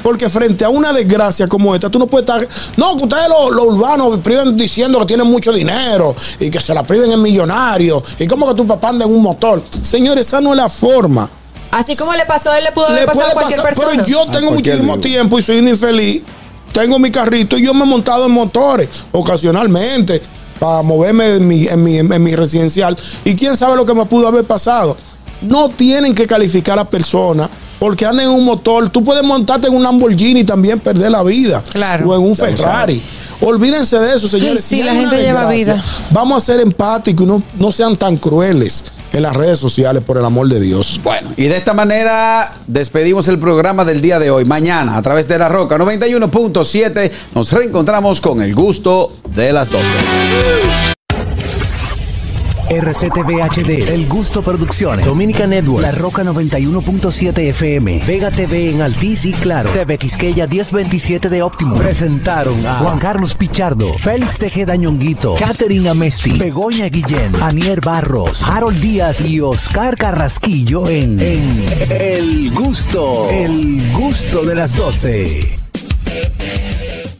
Porque frente a una desgracia como esta, tú no puedes estar. No, que ustedes los, los urbanos priven diciendo que tienen mucho dinero y que se la priven en millonarios. Y como que tu papá anda en un motor. Señores, esa no es la forma. Así como le pasó a él, le pudo haber Le pasado a cualquier pasar, persona. pero yo tengo muchísimo tiempo y soy un infeliz. Tengo mi carrito y yo me he montado en motores ocasionalmente para moverme en mi, en mi, en mi residencial. Y quién sabe lo que me pudo haber pasado. No tienen que calificar a personas porque andan en un motor. Tú puedes montarte en un Lamborghini y también perder la vida. Claro. O en un Ferrari. Olvídense de eso, señores. Sí, la gente lleva vida. Vamos a ser empáticos y no, no sean tan crueles en las redes sociales, por el amor de Dios. Bueno, y de esta manera despedimos el programa del día de hoy. Mañana, a través de la Roca 91.7, nos reencontramos con el gusto de las 12. RCTV HD, El Gusto Producciones, Dominica Network, La Roca 91.7 FM, Vega TV en Altiz y Claro, TV Quisqueya 1027 de Óptimo. Presentaron a Juan Carlos Pichardo, Félix Tejeda Ñonguito, Catherine Amesti, Begoña Guillén, Anier Barros, Harold Díaz y Oscar Carrasquillo en, en El Gusto, El Gusto de las 12.